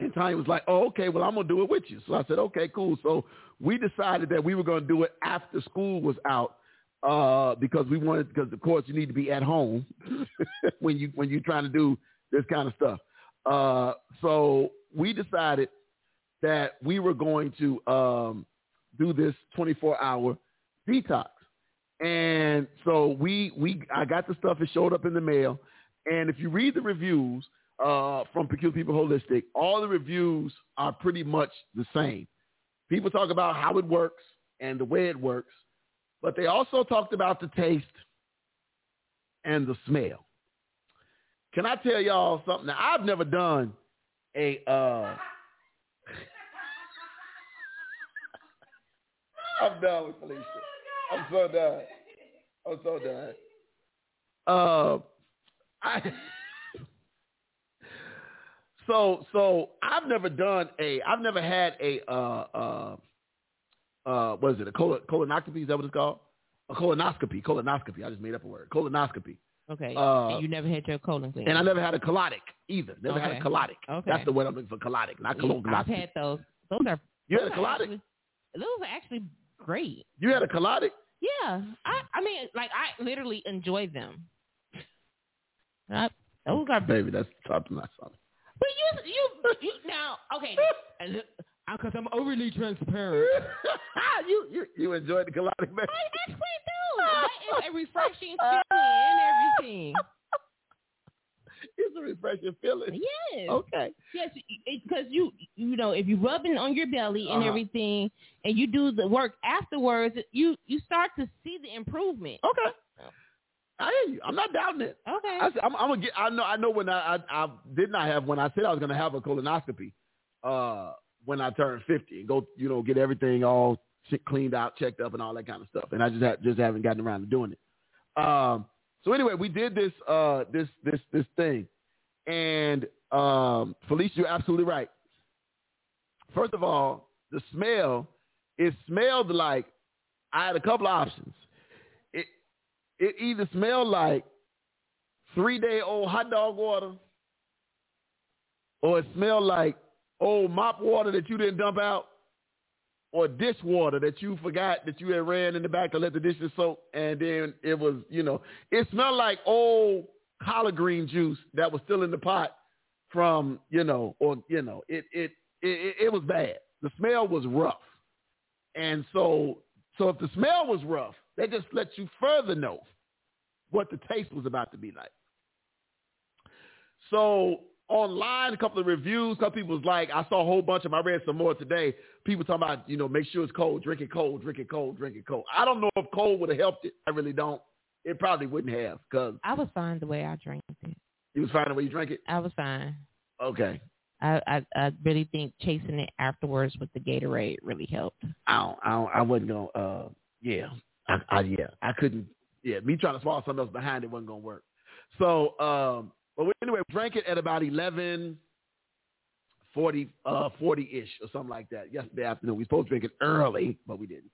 And Tanya was like, "Oh, okay. Well, I'm gonna do it with you." So I said, "Okay, cool." So we decided that we were gonna do it after school was out uh, because we wanted, because of course you need to be at home when you when you're trying to do this kind of stuff. Uh, so we decided that we were going to um, do this 24 hour detox. And so we we I got the stuff. It showed up in the mail. And if you read the reviews uh, from Peculiar People Holistic, all the reviews are pretty much the same. People talk about how it works and the way it works, but they also talked about the taste and the smell. Can I tell y'all something? Now, I've never done a. Uh, I'm done with Felicia. I'm so done. I'm so done. Uh, I. so so I've never done a. I've never had a. Uh, uh, uh, what is it? A colon, colonoscopy? Is that what it's called? A colonoscopy. Colonoscopy. I just made up a word. Colonoscopy. Okay. Uh, and you never had your colon cleaned. And I never had a colonic either. Never had a Okay. colonic. Okay. That's the word I'm looking for. Colonic, not colonoscopy. I've had those. Those are You had a those colonic? actually- Those are actually great. You had a colonic? Yeah, I I mean, like I literally enjoy them. I, those are Baby, that's top notch. But you, you, you now, okay, because I'm overly transparent. you, you you enjoyed the colonic, baby. I actually do. That is a refreshing everything. It's a refreshing feeling. Yes. Okay. Yes, because you, you know, if you rubbing on your belly and Uh-huh. everything, and you do the work afterwards, you you start to see the improvement. Okay. I hear you. I'm not doubting it. Okay. I, am I'm gonna get. I know. I know when I, I I did not have when I said I was gonna have a colonoscopy, uh, when I turned 50 and go, you know, get everything all cleaned out, checked up, and all that kind of stuff. And I just ha- just haven't gotten around to doing it. Um. So anyway, we did this uh this this this thing, and um, Felicia, you're absolutely right. First of all, the smell. It smelled like I had a couple of options. It it either smelled like three day old hot dog water, or it smelled like old mop water that you didn't dump out, or dish water that you forgot that you had ran in the back to let the dishes soak, and then it was, you know, it smelled like old collard green juice that was still in the pot from, you know, or you know, it it it, it was bad. The smell was rough, and so so if the smell was rough, they just let you further know what the taste was about to be like. So online, a couple of reviews, couple people was like, I saw a whole bunch of them. I read some more today. People talking about, you know, make sure it's cold, drink it cold, drink it cold, drink it cold. I don't know if cold would have helped it. I really don't. It probably wouldn't have because I was fine the way I drank it. you was fine the way you drank it. I was fine. Okay. I, I I really think chasing it afterwards with the Gatorade really helped. I don't, I don't, I wasn't gonna. Uh, yeah, I, I, yeah, I couldn't. Yeah, me trying to swallow something else behind it wasn't gonna work. So, um, but anyway, we drank it at about eleven forty, uh, forty ish or something like that yesterday afternoon. We supposed to drink it early, but we didn't.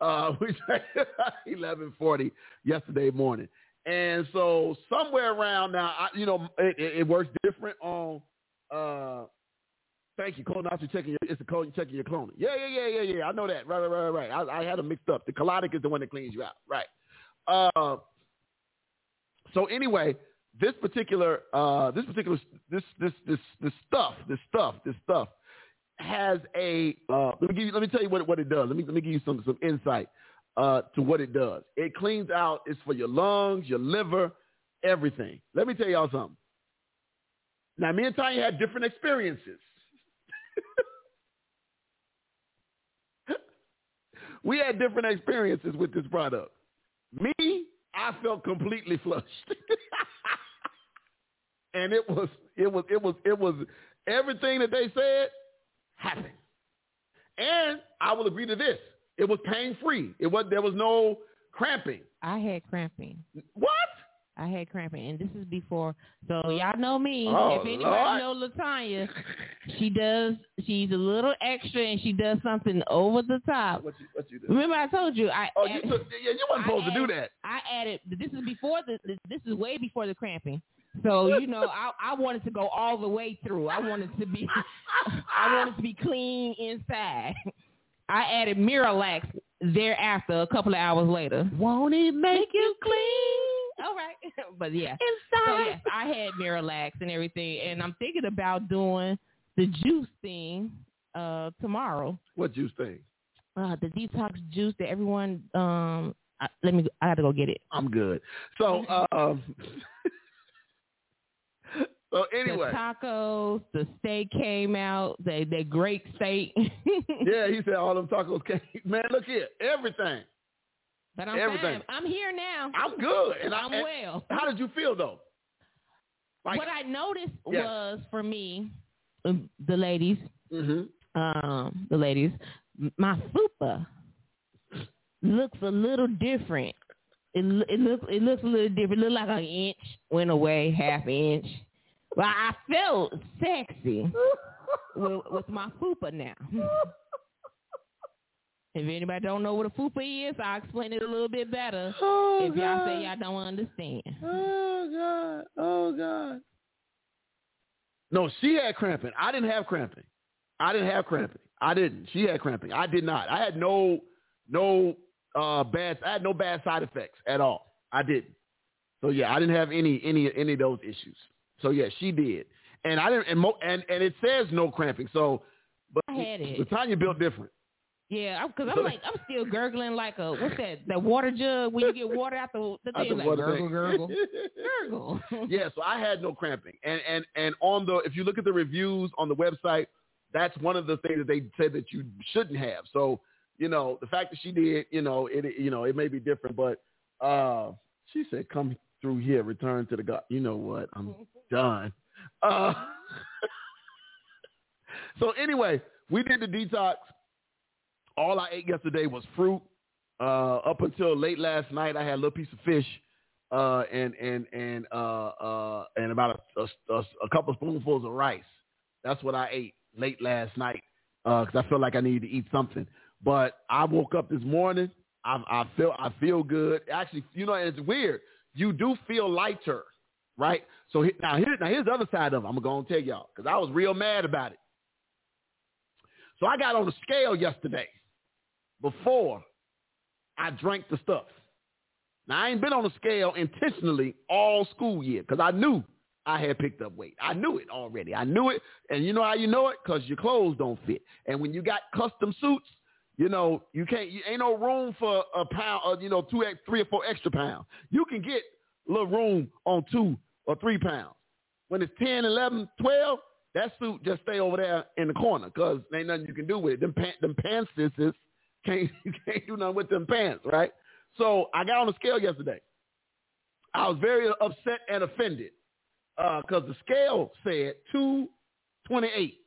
Uh, we drank it eleven forty yesterday morning, and so somewhere around now, I, you know, it, it, it works different on. Uh, Thank you. Colonoscopy checking your, it's a colon checking your cloning. Yeah, yeah, yeah, yeah, yeah. I know that. Right, right, right, right. I, I had them mixed up. The colonic is the one that cleans you out. Right. Uh, so anyway, this particular, uh, this particular, this, this, this, this stuff, this stuff, this stuff has a. Uh, let me give you. Let me tell you what what it does. Let me let me give you some some insight uh, to what it does. It cleans out. It's for your lungs, your liver, everything. Let me tell y'all something. Now, me and Tanya had different experiences. we had different experiences with this product. Me, I felt completely flushed. and it was it was it was it was everything that they said happened. And I will agree to this. It was pain free. It was there was no cramping. I had cramping. What? I had cramping, and this is before. So y'all know me. Oh, if anybody Lord. know Latanya, she does. She's a little extra, and she does something over the top. What you what you do? Remember, I told you. I Oh, you took, yeah, you weren't supposed to do that. I added. This is before the. This is way before the cramping. So you know, I I wanted to go all the way through. I wanted to be. I wanted to be clean inside. I added Miralax thereafter a couple of hours later. Won't it make you clean? All right, but yeah. So yes, I had Miralax and everything, and I'm thinking about doing the juice thing uh tomorrow. What juice thing? Uh, the detox juice that everyone. Um, I, let me. I got to go get it. I'm good. So, um, so anyway, The tacos, the steak came out. They they great steak. yeah, he said all them tacos came. Man, look here, everything. but I'm everything. fine. I'm here now. I'm good. And I, I'm and well. How did you feel though? Like, what I noticed Yes. was for me, um, the ladies, hmm um, the ladies, my fupa looks a little different. It it looks it looks a little different. It looked like an inch went away, half inch. But I felt sexy with, with my fupa now. If anybody don't know what a fupa is, I'll explain it a little bit better. Oh, if y'all say y'all don't understand. Oh God! Oh God! No, she had cramping. I didn't have cramping. I didn't have cramping. I didn't. She had cramping. I did not. I had no no uh, bad. I had no bad side effects at all. I didn't. So yeah, I didn't have any any any of those issues. So yeah, she did, and I didn't. And mo- and, and it says no cramping. So, but I had it. Latanya built different. Yeah, because I'm like I'm still gurgling like a what's that? That water jug when you get water out the the Out thing the like gurgle, thing. gurgle, gurgle. yeah, so I had no cramping, and and and on the if you look at the reviews on the website, that's one of the things that they say that you shouldn't have. So you know the fact that she did, you know it you know it may be different, but uh she said come through here, return to the God. You know what? I'm done. Uh, so anyway, we did the detox. All I ate yesterday was fruit. Uh, up until late last night, I had a little piece of fish uh, and and and uh, uh, and about a, a, a couple spoonfuls of rice. That's what I ate late last night because I felt like I needed to eat something. But I woke up this morning. I, I feel I feel good. Actually, you know, it's weird. You do feel lighter, right? So now here now here's the other side of it. I'm gonna tell y'all because I was real mad about it. So I got on the scale yesterday before I drank the stuff. Now, I ain't been on the scale intentionally all school year because I knew I had picked up weight. I knew it already. I knew it. And you know how you know it? Because your clothes don't fit. And when you got custom suits, you know, you can't, you ain't no room for a pound, or, you know, two, three or four extra pounds. You can get little room on two or three pounds. When it's 10, 11, 12, that suit just stay over there in the corner because ain't nothing you can do with it. Them, them pants sisters can't, you can't do nothing with them pants, right? So I got on the scale yesterday. I was very upset and offended uh, because the scale said 228.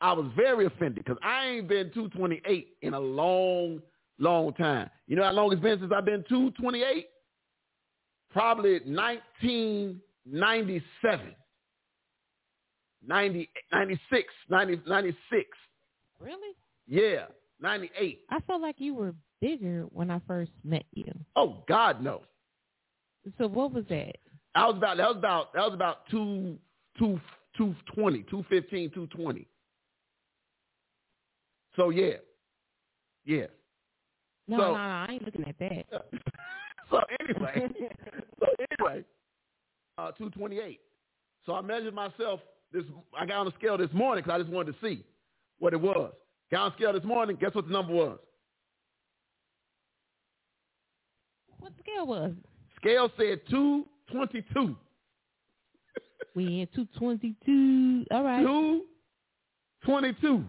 I was very offended because I ain't been 228 in a long, long time. You know how long it's been since I've been 228? Probably 1997. 90, 96, 90, 96. really? Yeah, 98. I felt like you were bigger when I first met you. Oh, God, no. So what was that? I was about that was about that was about two two two twenty, two fifteen, two twenty. So yeah. Yeah. No, So- no, no, I ain't looking at that. So anyway. so anyway, uh two twenty eight. So I measured myself this I got on the scale this morning because I just wanted to see what it was. Got on the scale this morning, guess what the number was? what scale was? Scale said two twenty two. We in two twenty two. All right. Two twenty-two.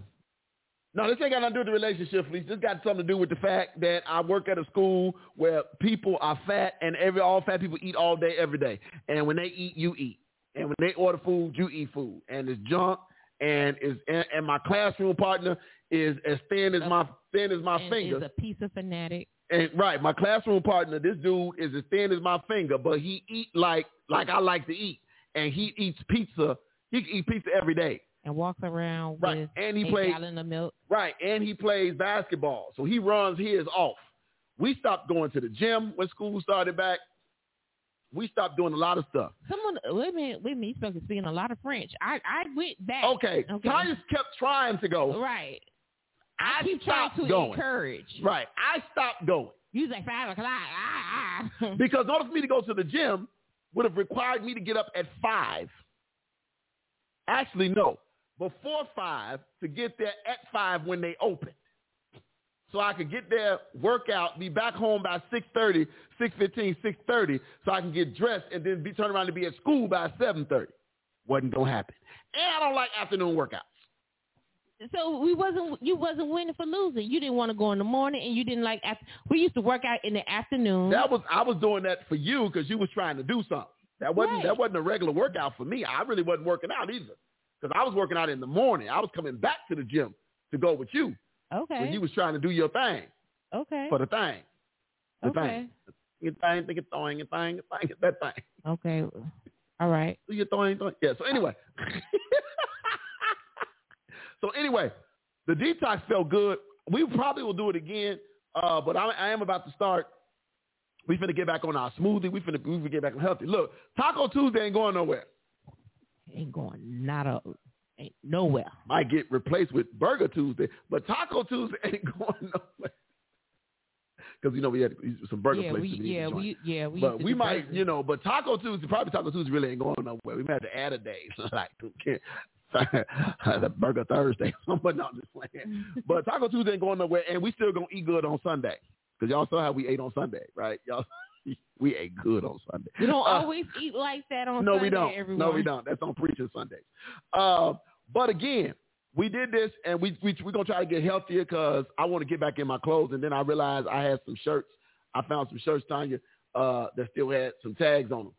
No, this ain't got nothing to do with the relationship, Felice. This got something to do with the fact that I work at a school where people are fat and every all fat people eat all day, every day. And when they eat, you eat. And when they order food, you eat food. And it's junk. And is and, and my classroom partner is as thin as my thin as my and finger. is a piece of fanatic. And right, my classroom partner, this dude is as thin as my finger, but he eat like like I like to eat, and he eats pizza. He can eat pizza every day. And walks around Right, with and he a plays- gallon of milk. Right, and he plays basketball, so he runs his off. We stopped going to the gym when school started back. We stopped doing a lot of stuff. Someone, wait a minute, wait a minute. You supposed to speaking a lot of French. I, I went back. Okay, Okay. Tanya kept trying to go. Right. I, I keep trying to going. encourage. Right, I stopped going You was like five o'clock. Ah, ah. because in order for me to go to the gym would have required me to get up at five. Actually, no, before five to get there at five when they opened. So I could get there, work out, be back home by 6.30, 6.15, 6.30, so I can get dressed and then be turned around to be at school by 7.30. Wasn't going to happen. And I don't like afternoon workouts. so we wasn't. You wasn't winning for losing. You didn't want to go in the morning, and you didn't like. After, we used to work out in the afternoon. That was I was doing that for you because you was trying to do something. That wasn't Right. that wasn't a regular workout for me. I really wasn't working out either because I was working out in the morning. I was coming back to the gym to go with you okay. when you was trying to do your thing okay. for the thing, the okay. thing, your thing, think thing, your thing, your thing, that thing. Okay. All right. Do your thing, thing. Yeah. So anyway, so anyway, the detox felt good. We probably will do it again, uh, but I, I am about to start. We finna get back on our smoothie. We finna, we finna get back on healthy. Look, Taco Tuesday ain't going nowhere. Ain't going not a ain't nowhere. Might get replaced with Burger Tuesday, but Taco Tuesday ain't going nowhere. because you know we had some burger yeah, places. we, yeah, in the joint. we, yeah, we. but we might, you know, but Taco Tuesday, probably Taco Tuesday really ain't going nowhere. We might have to add a day, like the Burger Thursday. but no, I'm just playing. But Taco Tuesday ain't going nowhere, and we still gonna eat good on Sunday because y'all saw how we ate on Sunday, right? Y'all, we ate good on Sunday. We don't Uh, always eat like that on Sunday. no, Sunday, we don't. Everyone. No, we don't. That's on preaching Sundays. Uh, but again, we did this, and we we we're gonna try to get healthier because I want to get back in my clothes. And then I realized I had some shirts. I found some shirts, Tanya, uh, that still had some tags on them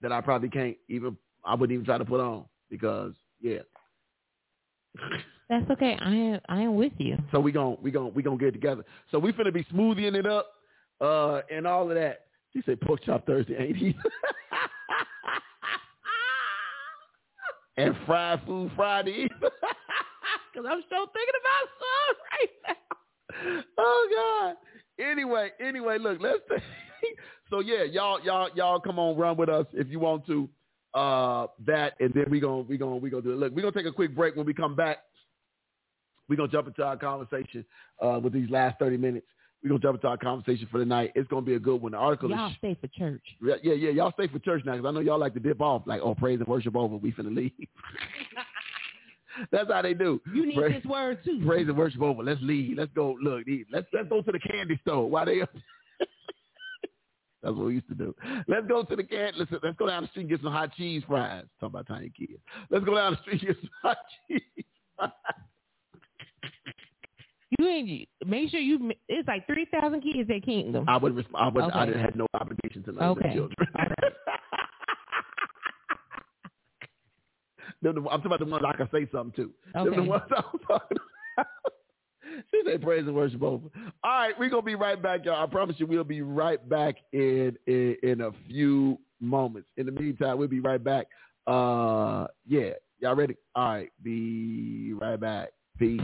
that I probably can't even. I wouldn't even try to put on because yeah. That's okay. I am. I am with you. So we gon' we gon' we gonna get together. So we finna be smoothing it up, uh, and all of that. She said pork chop Thursday, ain't he? and fried food Friday. Cause I'm still thinking about some right now. Oh God. Anyway, anyway, look, let's. so yeah, y'all, y'all, y'all, come on, run with us if you want to. Uh, that, and then we're gonna we gonna we gonna do it. Look, we're gonna take a quick break. When we come back, we're gonna jump into our conversation uh, with these last thirty minutes. We're gonna jump into our conversation for the night. It's gonna be a good one. The article Y'all is stay for church. yeah, yeah, yeah. Y'all stay for church now because I know y'all like to dip off. Like, oh, praise and worship over. We finna leave. That's how they do. You need Praise- this word too. Praise and worship over. Let's leave. Let's go. Look, let's let's go to the candy store. Why they? Up That's what we used to do. Let's go to the can. Listen, let's go down the street and get some hot cheese fries. Talk about tiny kids. Let's go down the street and get some hot cheese fries. You ain't. Make sure you. It's like three thousand kids at Kingdom. I would. I would. I Okay. didn't have no obligation to none of Okay. children. All right. Them the- I'm talking about the ones I can say something to. Okay. the ones I was talking about. she said praise and worship over. All right, we're gonna be right back, y'all. I promise you we'll be right back in in, in a few moments. In the meantime, we'll be right back. Uh yeah. Y'all ready? All right, be right back. Peace.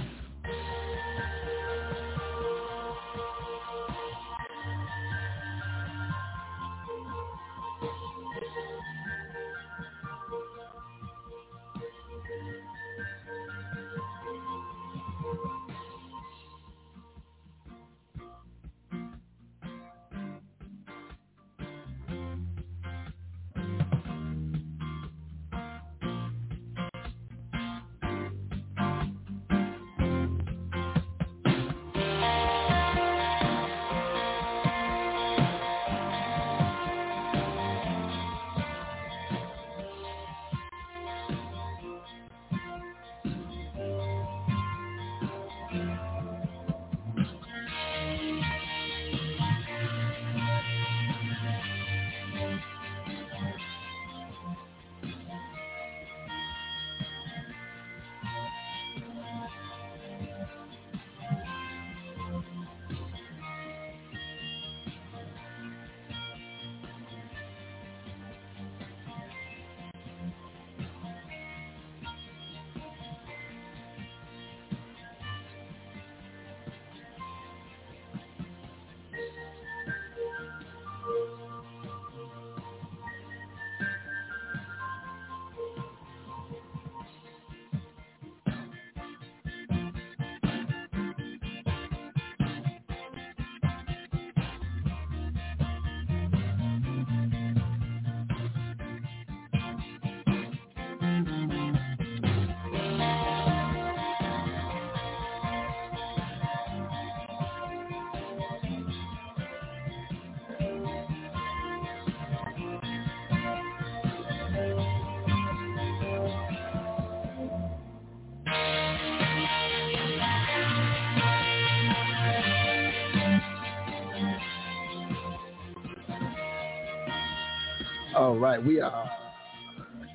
Right, we are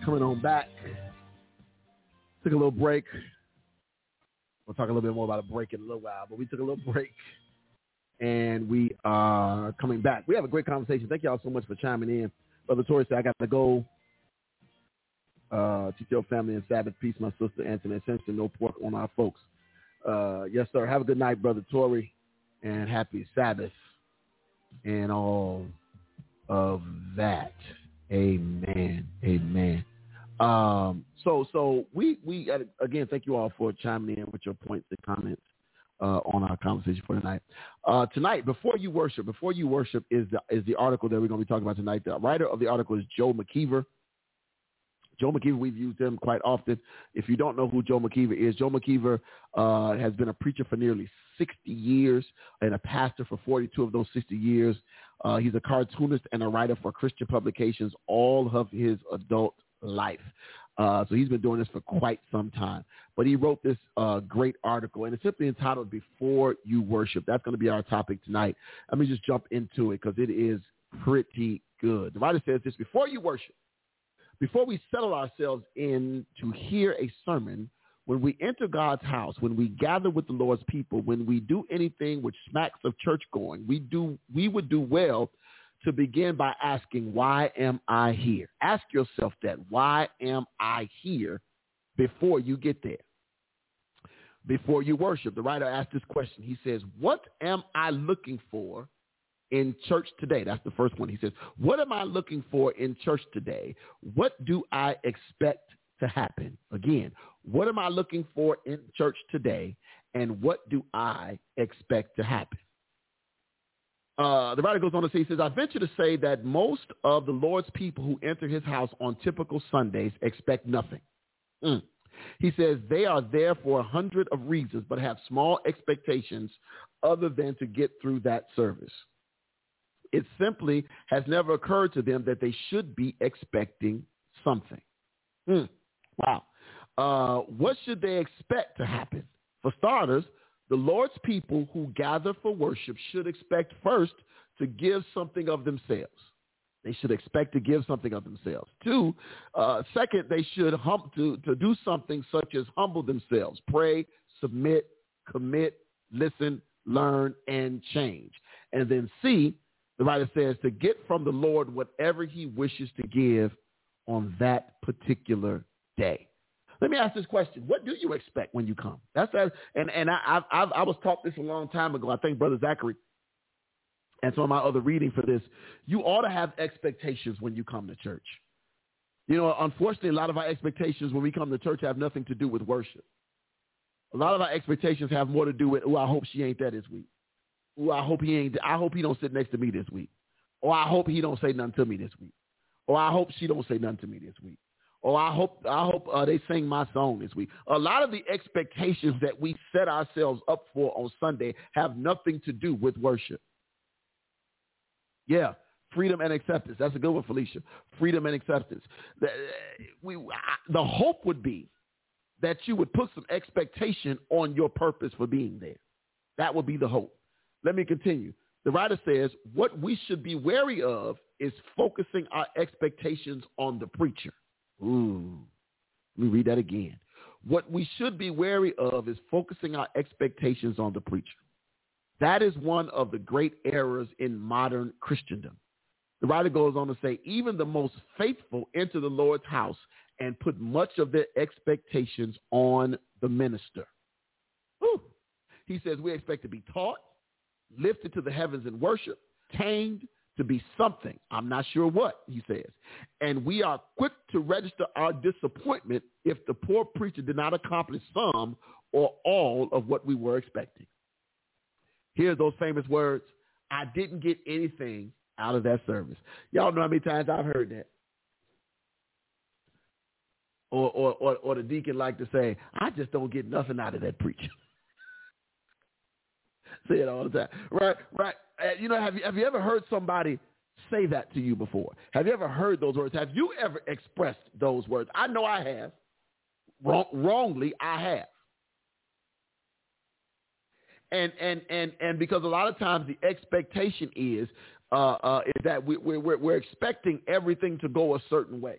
coming on back. Took a little break. We'll talk a little bit more about a break in a little while, but we took a little break and we are coming back. We have a great conversation. Thank y'all so much for chiming in. Brother Torrey said, I got to go. Uh, teach your family and Sabbath peace, my sister Anthony Simpson. No pork on our folks. Uh, yes, sir. Have a good night, Brother Torrey, and happy Sabbath and all of that. Amen. Amen. Um, so, so we, we, uh, again, thank you all for chiming in with your points and comments. uh, on our conversation for tonight. Uh, tonight, before you worship, before you worship is the is the article that we're going to be talking about tonight. The writer of the article is Joe McKeever. Joe McKeever, we've used him quite often. If you don't know who Joe McKeever is, Joe McKeever uh, has been a preacher for nearly 60 years and a pastor for 42 of those 60 years. Uh, he's a cartoonist and a writer for Christian publications all of his adult life. Uh, so he's been doing this for quite some time. But he wrote this uh, great article, and it's simply entitled Before You Worship. That's going to be our topic tonight. Let me just jump into it because it is pretty good. The writer says this, before you worship, before we settle ourselves in to hear a sermon, when we enter God's house, when we gather with the Lord's people, when we do anything which smacks of church going, we do we would do well to begin by asking, why am I here? Ask yourself that. Why am I here before you get there? Before you worship, the writer asked this question. He says, what am I looking for in church today? That's the first one. He says, what am I looking for in church today? What do I expect to happen? Again, what am I looking for in church today? And what do I expect to happen? Uh, the writer goes on to say, he says, I venture to say that most of the Lord's people who enter his house on typical Sundays expect nothing. Mm. He says they are there for a hundred of reasons, but have small expectations other than to get through that service. It simply has never occurred to them that they should be expecting something. Mm. Wow. Uh, what should they expect to happen? For starters, the Lord's people who gather for worship should expect first to give something of themselves. They should expect to give something of themselves. Two, uh, second, they should hum- to, to do something such as humble themselves, pray, submit, commit, listen, learn, and change. And then C, the writer says to get from the Lord whatever he wishes to give on that particular day. Let me ask this question: What do you expect when you come? That's that, and and I I I was taught this a long time ago. I think Brother Zachary and some of my other reading for this. You ought to have expectations when you come to church. You know, unfortunately, a lot of our expectations when we come to church have nothing to do with worship. A lot of our expectations have more to do with, oh, I hope she ain't there this week. Oh, I hope he ain't. I hope he don't sit next to me this week. Or I hope he don't say nothing to me this week. Or I hope she don't say nothing to me this week. Oh, I hope I hope uh, they sing my song this week. A lot of the expectations that we set ourselves up for on Sunday have nothing to do with worship. Yeah, freedom and acceptance. That's a good one, Felicia. Freedom and acceptance. The, we, the hope would be that you would put some expectation on your purpose for being there. That would be the hope. Let me continue. The writer says, what we should be wary of is focusing our expectations on the preacher. Ooh. Let me read that again. What we should be wary of is focusing our expectations on the preacher. That is one of the great errors in modern Christendom. The writer goes on to say, even the most faithful enter the Lord's house and put much of their expectations on the minister. Ooh. He says we expect to be taught, lifted to the heavens in worship, tamed, to be something. I'm not sure what, he says. And we are quick to register our disappointment if the poor preacher did not accomplish some or all of what we were expecting. Here's those famous words. I didn't get anything out of that service. Y'all know how many times I've heard that. Or, or, or, or the deacon like to say, I just don't get nothing out of that preacher. say it all the time. Right, right. You know, have you, have you ever heard somebody say that to you before? Have you ever heard those words? Have you ever expressed those words? I know I have. Wrong, wrongly, I have. And and and and because a lot of times the expectation is uh, uh, is that we, we're we're expecting everything to go a certain way.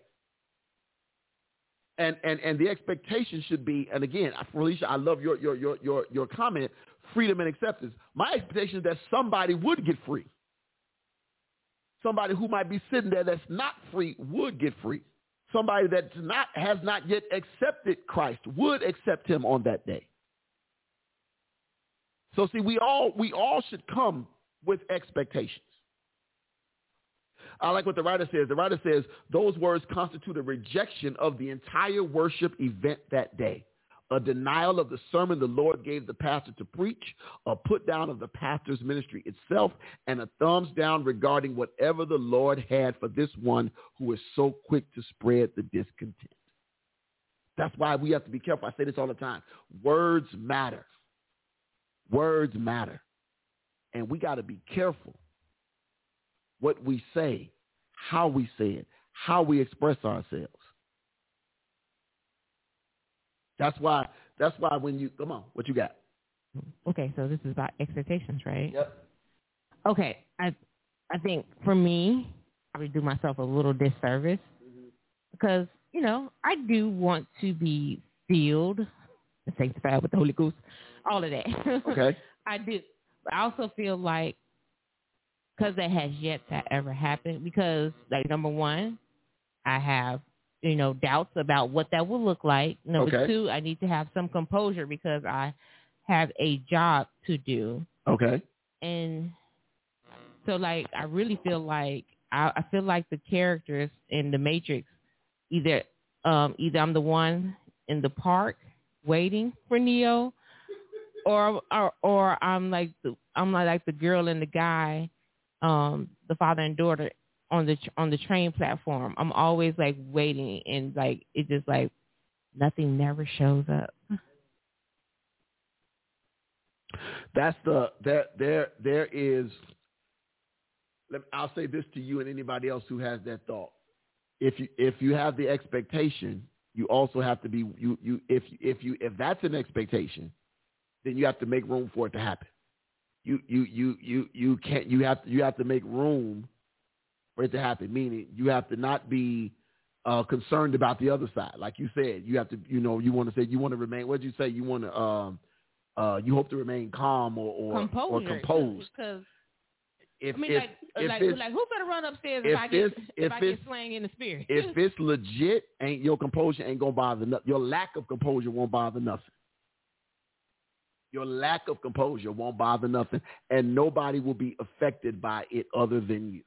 And, and, and the expectation should be, and again, Felicia, I love your, your, your, your, your comment freedom and acceptance. My expectation is that somebody would get free. Somebody who might be sitting there that's not free would get free. Somebody that not, has not yet accepted Christ would accept him on that day. So see, we all, we all should come with expectations. I like what the writer says. The writer says those words constitute a rejection of the entire worship event that day. A denial of the sermon the Lord gave the pastor to preach, a put down of the pastor's ministry itself, and a thumbs down regarding whatever the Lord had for this one who is so quick to spread the discontent. That's why we have to be careful. I say this all the time. Words matter. Words matter. And we got to be careful what we say, how we say it, how we express ourselves. That's why. That's why when you come on, what you got? Okay, so this is about expectations, right? Yep. Okay, I I think for me, I would do myself a little disservice mm-hmm. because you know I do want to be filled, sanctified with the Holy Ghost, all of that. Okay. I do. I also feel like because that has yet to ever happen. Because like number one, I have you know doubts about what that will look like. Number Okay. two, I need to have some composure because I have a job to do, Okay. and so like I really feel like I, I feel like the characters in the Matrix either um either I'm the one in the park waiting for Neo or or or I'm like the I'm like, like the girl and the guy um the father and daughter on the on the train platform. I'm always like waiting and like it just like nothing never shows up. That's the there there there is. Let, I'll say this to you and anybody else who has that thought. If you if you have the expectation, you also have to be you you if if you if that's an expectation, then you have to make room for it to happen. You you you you you can't you have to you have to make room for it to happen. Meaning you have to not be uh, concerned about the other side. Like you said, you have to you know you want to say you want to remain. What did you say? You want to um uh you hope to remain calm or or, or composed. Because If I mean, if like, if like, it's like, who better run upstairs if if, I get it's- if, I get it's- slain in the spirit? if it's legit, ain't your composure ain't gonna bother no, your lack of composure won't bother nothing. Your lack of composure won't bother nothing, and nobody will be affected by it other than you.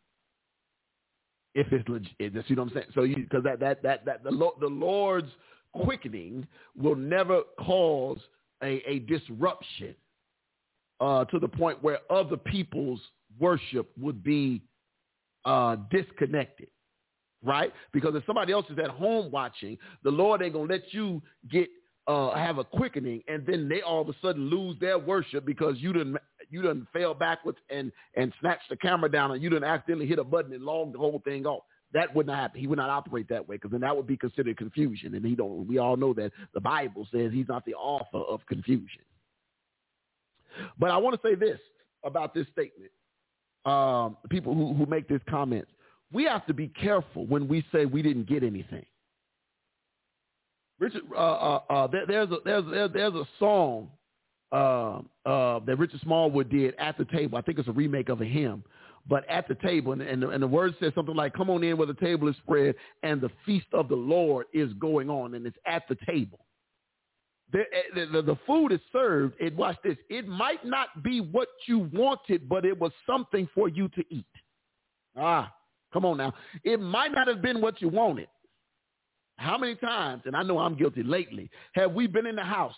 If it's legit, you see what I'm saying? So you because that that that that the the Lord's quickening will never cause a, a disruption uh, to the point where other people's worship would be uh, disconnected right? Because if somebody else is at home watching, the Lord ain't gonna let you get uh, have a quickening, and then they all of a sudden lose their worship because you didn't you didn't fell backwards and and snatch the camera down, and you didn't accidentally hit a button and log the whole thing off. That would not happen. He would not operate that way because then that would be considered confusion, and he don't. We all know that the Bible says he's not the author of confusion. But I want to say this about this statement. Um, people who, who make this comment, we have to be careful when we say we didn't get anything. Richard, uh, uh, uh, there, there's a there's there's, there's a song uh, uh, that Richard Smallwood did at the table. I think it's a remake of a hymn, but at the table, and, and, the, and the word says something like, "Come on in where the table is spread, and the feast of the Lord is going on, and it's at the table." The, the, the, the food is served. It watch this. It might not be what you wanted, but it was something for you to eat. Ah, come on now. It might not have been what you wanted. How many times, and I know I'm guilty lately, have we been in the house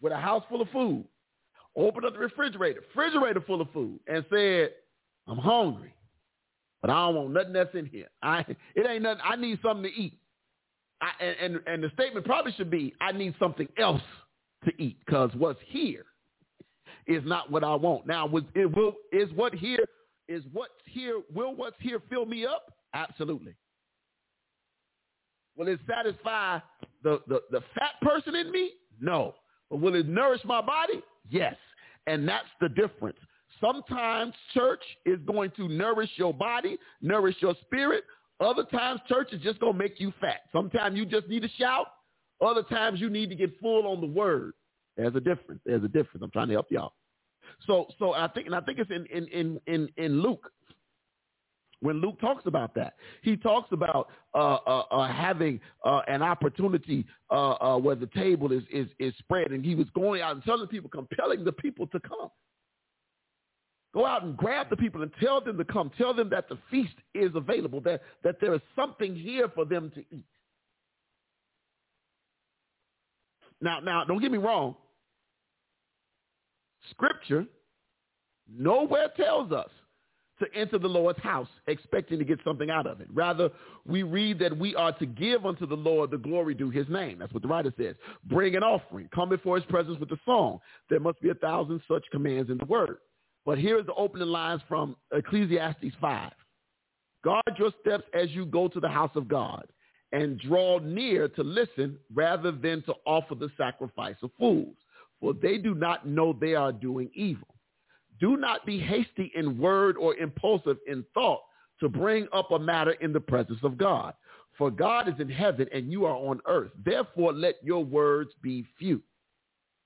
with a house full of food, opened up the refrigerator, refrigerator full of food, and said, I'm hungry, but I don't want nothing that's in here. I, it ain't nothing. I need something to eat. I, and, and, and the statement probably should be, I need something else to eat because what's here is not what I want. Now, was, it will, is what here, is what's here, will what's here fill me up? Absolutely. Will it satisfy the, the, the fat person in me? No. But will it nourish my body? Yes. And that's the difference. Sometimes church is going to nourish your body, nourish your spirit. Other times church is just going to make you fat. Sometimes you just need to shout. Other times you need to get full on the word. There's a difference. There's a difference. I'm trying to help y'all. So so I think and I think it's in in in in, in Luke when Luke talks about that, he talks about uh, uh, uh, having uh, an opportunity uh, uh, where the table is, is is spread, and he was going out and telling people, compelling the people to come. Go out and grab the people and tell them to come. Tell them that the feast is available, that, that there is something here for them to eat. Now, now, don't get me wrong. Scripture nowhere tells us to enter the Lord's house expecting to get something out of it. Rather, we read that we are to give unto the Lord the glory due his name. That's what the writer says. Bring an offering. Come before his presence with a song. There must be a thousand such commands in the word. But here's the opening lines from Ecclesiastes 5. Guard your steps as you go to the house of God and draw near to listen rather than to offer the sacrifice of fools, for they do not know they are doing evil. Do not be hasty in word or impulsive in thought to bring up a matter in the presence of God. For God is in heaven and you are on earth. Therefore, let your words be few.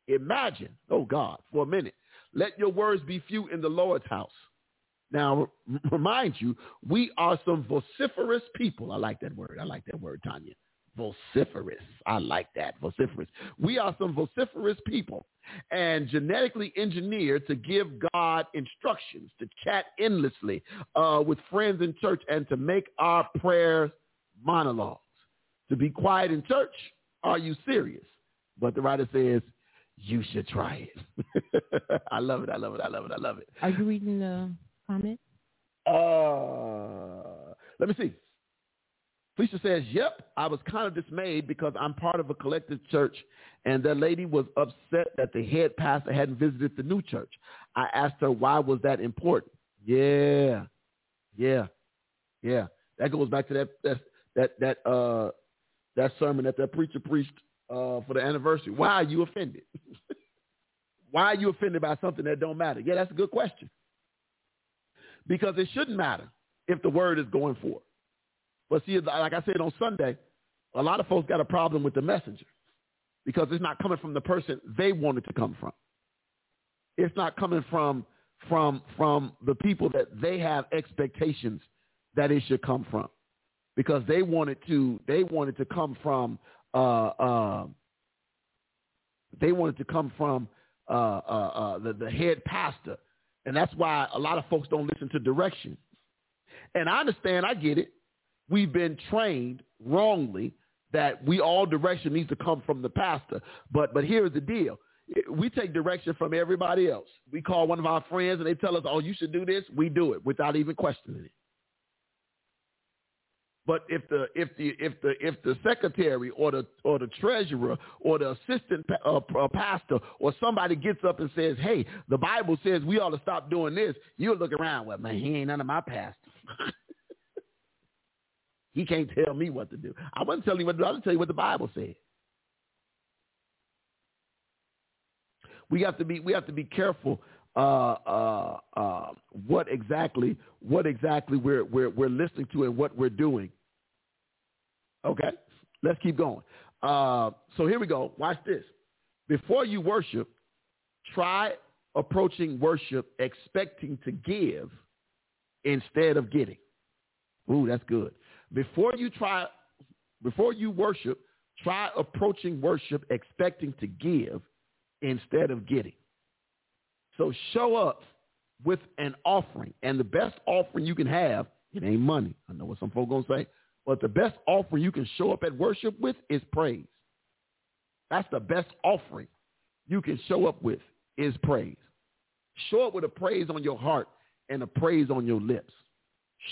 Imagine, oh God, for a minute, let your words be few in the Lord's house. Now, remind you, we are some vociferous people. I like that word. I like that word, Tanya vociferous. I like that, vociferous. We are some vociferous people and genetically engineered to give God instructions, to chat endlessly uh, with friends in church and to make our prayers monologues. To be quiet in church, are you serious? But the writer says, you should try it. I love it. I love it. I love it. I love it. Are you reading the comment? Uh, let me see. Felicia says, yep, I was kind of dismayed because I'm part of a collective church and that lady was upset that the head pastor hadn't visited the new church. I asked her, why was that important? Yeah, yeah, yeah. That goes back to that, that, that, that, uh, that sermon that that preacher preached uh, for the anniversary. Why are you offended? why are you offended by something that don't matter? Yeah, that's a good question. Because it shouldn't matter if the word is going forth. But see, like I said on Sunday, a lot of folks got a problem with the messenger because it's not coming from the person they wanted to come from. It's not coming from from from the people that they have expectations that it should come from. Because they wanted to they wanted to come from uh, uh, they wanted to come from uh, uh, uh, the, the head pastor. And that's why a lot of folks don't listen to direction. And I understand I get it we've been trained wrongly that we all direction needs to come from the pastor. But but here's the deal. We take direction from everybody else. We call one of our friends and they tell us, oh, you should do this. We do it without even questioning it. But if the if the if the if the secretary or the or the treasurer or the assistant uh, uh, pastor or somebody gets up and says, "Hey, the Bible says we ought to stop doing this," you look around. Well, man, he ain't none of my pastors. He can't tell me what to do. I wasn't telling you what to do. I was tell you what the Bible said. We have to be we have to be careful uh, uh, uh, what exactly what exactly we're we're we're listening to and what we're doing. Okay, let's keep going. Uh, so here we go. Watch this. Before you worship, try approaching worship expecting to give instead of getting. Ooh, that's good. Before you try, before you worship, try approaching worship expecting to give instead of getting. So show up with an offering. And the best offering you can have, it ain't money. I know what some folks gonna say, but the best offering you can show up at worship with is praise. That's the best offering you can show up with is praise. Show up with a praise on your heart and a praise on your lips.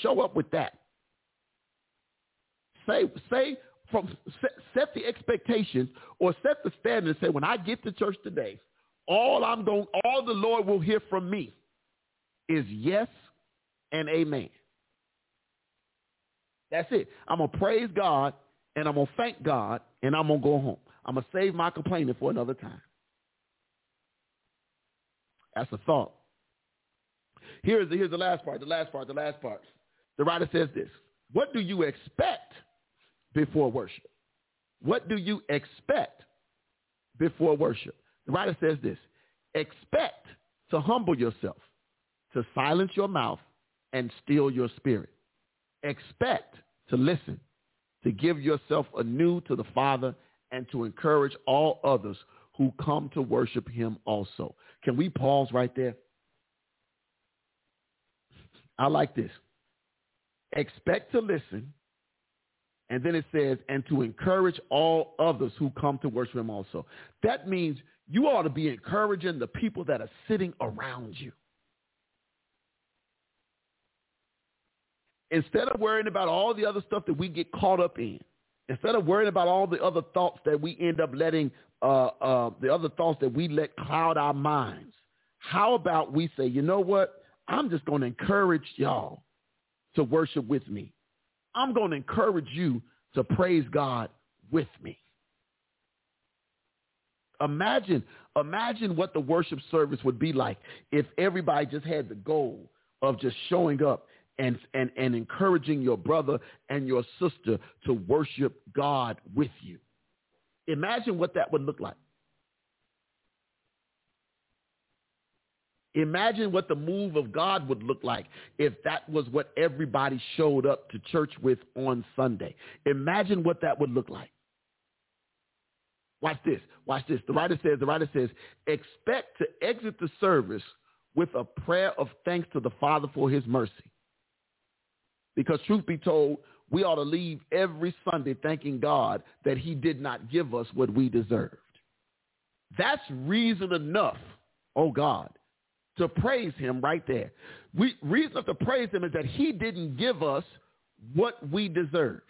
Show up with that. Say, say from set, set the expectations or set the standard and say, when I get to church today, all I'm going, all the Lord will hear from me is yes and amen. That's it. I'm gonna praise God and I'm gonna thank God and I'm gonna go home. I'm gonna save my complaining for another time. That's a thought. Here's the, here's the last part, the last part, the last part. The writer says this. What do you expect before worship? What do you expect before worship? The writer says this, expect to humble yourself, to silence your mouth and still your spirit. Expect to listen, to give yourself anew to the Father and to encourage all others who come to worship him also. Can we pause right there? I like this. Expect to listen, And then it says, and to encourage all others who come to worship him also. That means you ought to be encouraging the people that are sitting around you. Instead of worrying about all the other stuff that we get caught up in, instead of worrying about all the other thoughts that we end up letting, uh, uh, the other thoughts that we let cloud our minds, how about we say, you know what? I'm just going to encourage y'all to worship with me. I'm going to encourage you to praise God with me. Imagine, imagine what the worship service would be like if everybody just had the goal of just showing up and, and, and encouraging your brother and your sister to worship God with you. Imagine what that would look like. Imagine what the move of God would look like if that was what everybody showed up to church with on Sunday. Imagine what that would look like. Watch this. Watch this. The writer says, the writer says, expect to exit the service with a prayer of thanks to the Father for his mercy. Because truth be told, we ought to leave every Sunday thanking God that he did not give us what we deserved. That's reason enough, oh God, to praise him right there. We, reason to praise him is that he didn't give us what we deserved.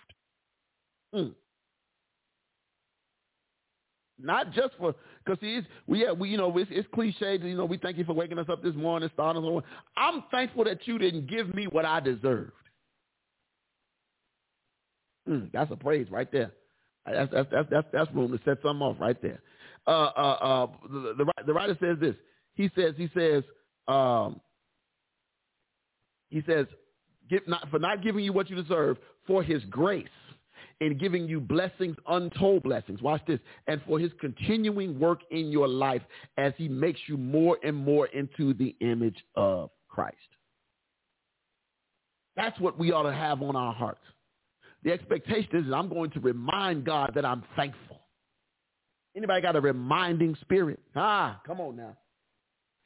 Mm. Not just for because he's we yeah, we you know it's, it's cliche you know we thank you for waking us up this morning starting on I'm thankful that you didn't give me what I deserved. Mm, that's a praise right there. That's that's that's that's, that's room to set something off right there. Uh, uh, uh, the, the, the writer says this. He says, he says, um, he says, not, for not giving you what you deserve, for his grace in giving you blessings, untold blessings. Watch this. And for his continuing work in your life as he makes you more and more into the image of Christ. That's what we ought to have on our hearts. The expectation is I'm going to remind God that I'm thankful. Anybody got a reminding spirit? Ah, come on now.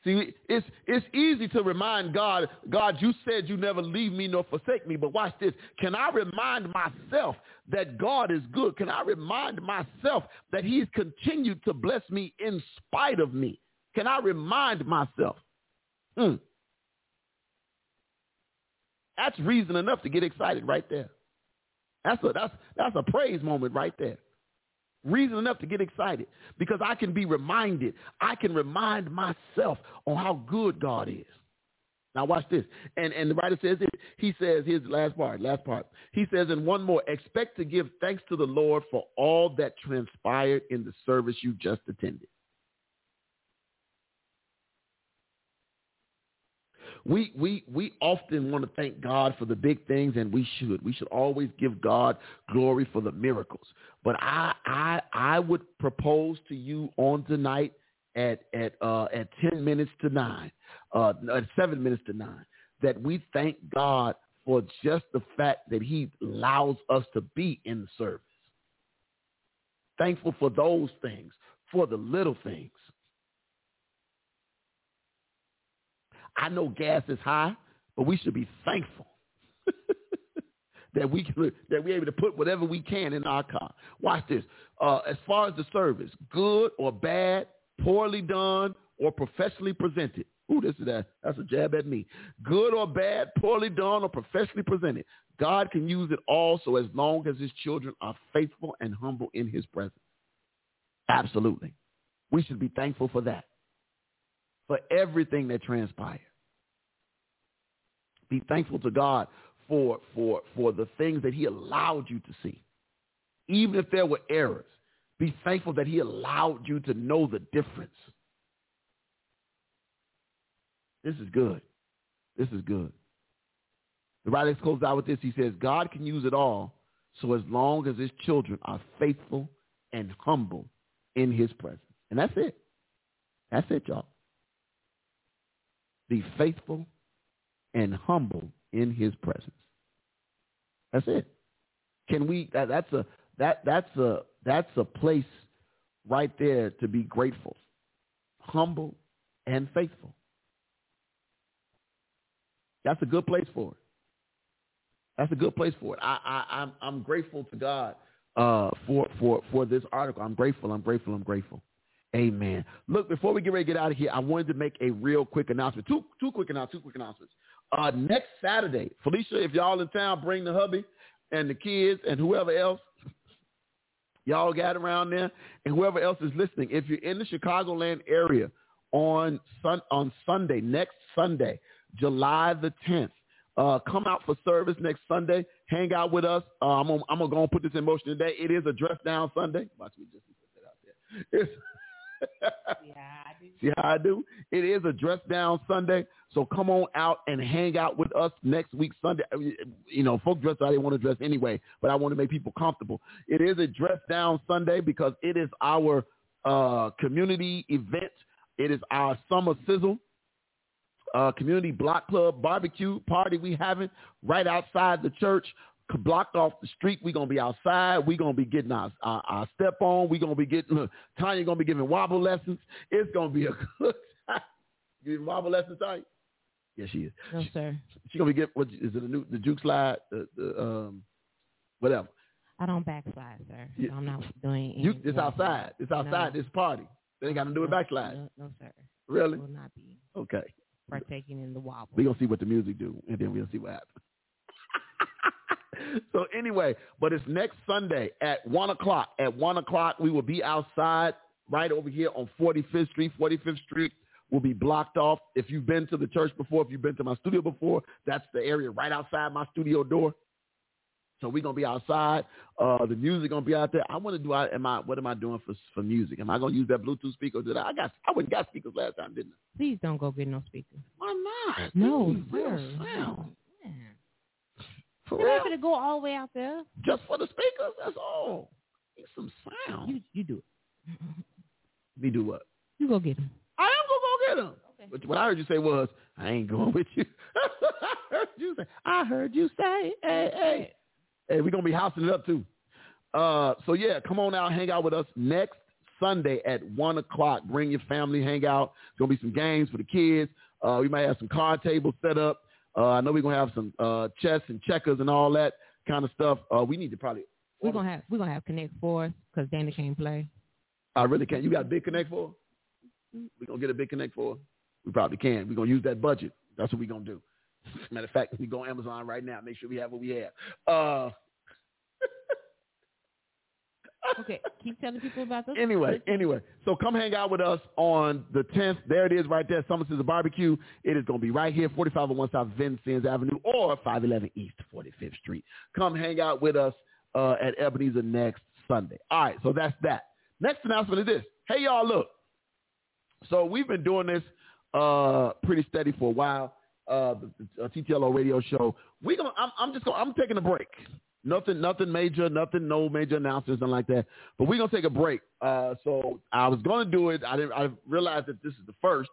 See, it's, it's easy to remind God, God, you said you never leave me nor forsake me. But watch this. Can I remind myself that God is good? Can I remind myself that he's continued to bless me in spite of me? Can I remind myself? Hmm. That's reason enough to get excited right there. That's a, that's, that's a praise moment right there. Reason enough to get excited because I can be reminded. I can remind myself on how good God is. Now watch this. And and the writer says it. He says, his last part, last part. He says, and one more, expect to give thanks to the Lord for all that transpired in the service you just attended. We we we often want to thank God for the big things, and we should. We should always give God glory for the miracles. But I I I would propose to you on tonight at at uh, at ten minutes to nine, uh, at seven minutes to nine, that we thank God for just the fact that He allows us to be in the service. Thankful for those things, for the little things. I know gas is high, but we should be thankful that we can, that we're able to put whatever we can in our car. Watch this. Uh, as far as the service, good or bad, poorly done or professionally presented. Ooh, this is that. That's a jab at me. Good or bad, poorly done or professionally presented. God can use it all so as long as his children are faithful and humble in his presence. Absolutely. We should be thankful for that, for everything that transpired. Be thankful to God for, for, for the things that he allowed you to see. Even if there were errors, be thankful that he allowed you to know the difference. This is good. This is good. The writer closes out with this. He says, God can use it all so as long as his children are faithful and humble in his presence. And that's it. That's it, y'all. Be faithful and humble in his presence. That's it. Can we that, that's a that that's a that's a place right there to be grateful. Humble and faithful. That's a good place for it. That's a good place for it. I, I I'm I'm grateful to God uh, for for for this article. I'm grateful. I'm grateful. I'm grateful. Amen. Look, before we get ready to get out of here, I wanted to make a real quick announcement. Two two quick announcements. Two quick announcements. Uh, next Saturday, Felicia, if y'all in town, bring the hubby and the kids and whoever else. Y'all got around there, and whoever else is listening. If you're in the Chicagoland area on sun on Sunday, next Sunday, July the 10th, uh, come out for service next Sunday. Hang out with us. Uh, I'm gonna, I'm gonna go and put this in motion today. It is a dress down Sunday. Watch me just put that out there. It's Yeah, I do. See how I do? It is a dress down Sunday. So come on out and hang out with us next week Sunday. I mean, You know, folk dress how they want to dress anyway, but I want to make people comfortable. It is a dress down Sunday because it is our uh, community event. It is our summer sizzle. Uh, community block club barbecue party we having right outside the church blocked off the street. We're gonna be outside. We're gonna be getting our, our, our step on. We're gonna be getting look, Tanya gonna be giving wobble lessons. It's gonna be a good time. Giving wobble lessons, Tanya? Yeah, she is. No, sir. She gonna be get what is it the new the juke slide? The, the um whatever. I don't backslide, sir. Yeah. I'm not doing any You it's outside. It's outside No. this party. They ain't got to do it backslide. No, no, sir. Really? Will not be Okay. partaking in the wobble. We're gonna see what the music do, and then we'll see what happens. so anyway, but it's next Sunday at one o'clock. At one o'clock, we will be outside right over here on 45th Street. 45th Street will be blocked off. If you've been to the church before, if you've been to my studio before, that's the area right outside my studio door. So we're gonna be outside. Uh, the music gonna be out there. I want to do. I am I? What am I doing for for music? Am I gonna use that Bluetooth speaker? Did I? I got. I wouldn't got speakers last time, didn't I? Please don't go get no speakers. Why not? No, real sir. sound. For You're real? gonna go all the way out there. Just for the speakers, that's all. Need some sound. You you do it. Me do what? You go get them. I am gonna go get them. Okay. But what I heard you say was, I ain't going with you. I heard you say, I heard you say, hey, hey. Hey, we're gonna be housing it up too. Uh, so yeah, come on out, hang out with us next Sunday at one o'clock. Bring your family, hang out. It's gonna be some games for the kids. Uh, we might have some card tables set up. Uh, I know we're gonna have some uh, chess and checkers and all that kind of stuff. Uh, we need to probably. We're gonna have we're gonna have Connect Four because Dana can't play. I really can't. You got a big connect Four? We're gonna get a big connect Four. We probably can. We're gonna use that budget. That's what we're gonna do. Matter of fact, we go on Amazon right now. Make sure we have what we have. Uh, Okay, keep telling people about this. anyway, anyway, so come hang out with us on the 10th. There it is right there. Summer Sizzle Barbecue. It is going to be right here, 4501 South Vincennes Avenue or 511 East 45th Street. Come hang out with us uh, at Ebenezer next Sunday. All right, so that's that. Next announcement is this. Hey, y'all, look. So we've been doing this uh, pretty steady for a while. Uh, the, the uh, TTLO radio show. We gonna. I'm, I'm just. Gonna, I'm taking a break. Nothing. Nothing major. Nothing. No major announcements. Nothing like that. But we're gonna take a break. Uh, so I was gonna do it. I didn't. I realized that this is the first.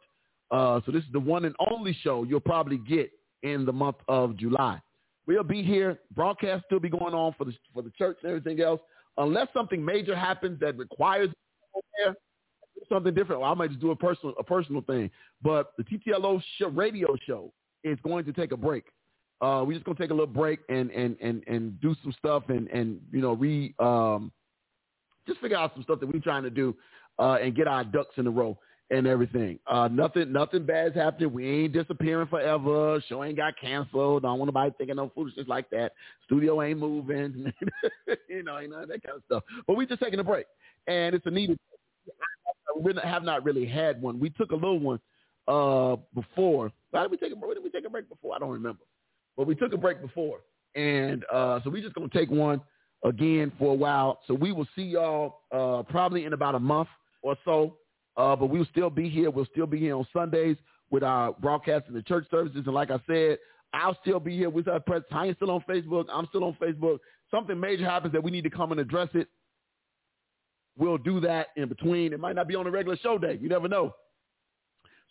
Uh, so this is the one and only show you'll probably get in the month of July. We'll be here. Broadcast still be going on for the for the church and everything else, unless something major happens that requires something different. Well, I might just do a personal a personal thing. But the TTLO show, radio show is going to take a break. Uh, we're just gonna take a little break and and and and do some stuff and and you know re um just figure out some stuff that we're trying to do uh, and get our ducks in a row and everything. Uh, nothing nothing bad's happening. We ain't disappearing forever. Show ain't got canceled. Don't want nobody thinking no foolishness like that. Studio ain't moving. you know, you know that kind of stuff. But we just taking a break, and it's a needed. We have not really had one. We took a little one uh, before. Why did we take a break? Did we take a break before? I don't remember. But we took a break before, and uh, so we're just gonna take one again for a while. So we will see y'all uh, probably in about a month or so. Uh, but we'll still be here. We'll still be here on Sundays with our broadcasting the church services. And like I said, I'll still be here with our press. Tanya's still on Facebook. I'm still on Facebook. Something major happens that we need to come and address it. We'll do that in between. It might not be on a regular show day. You never know.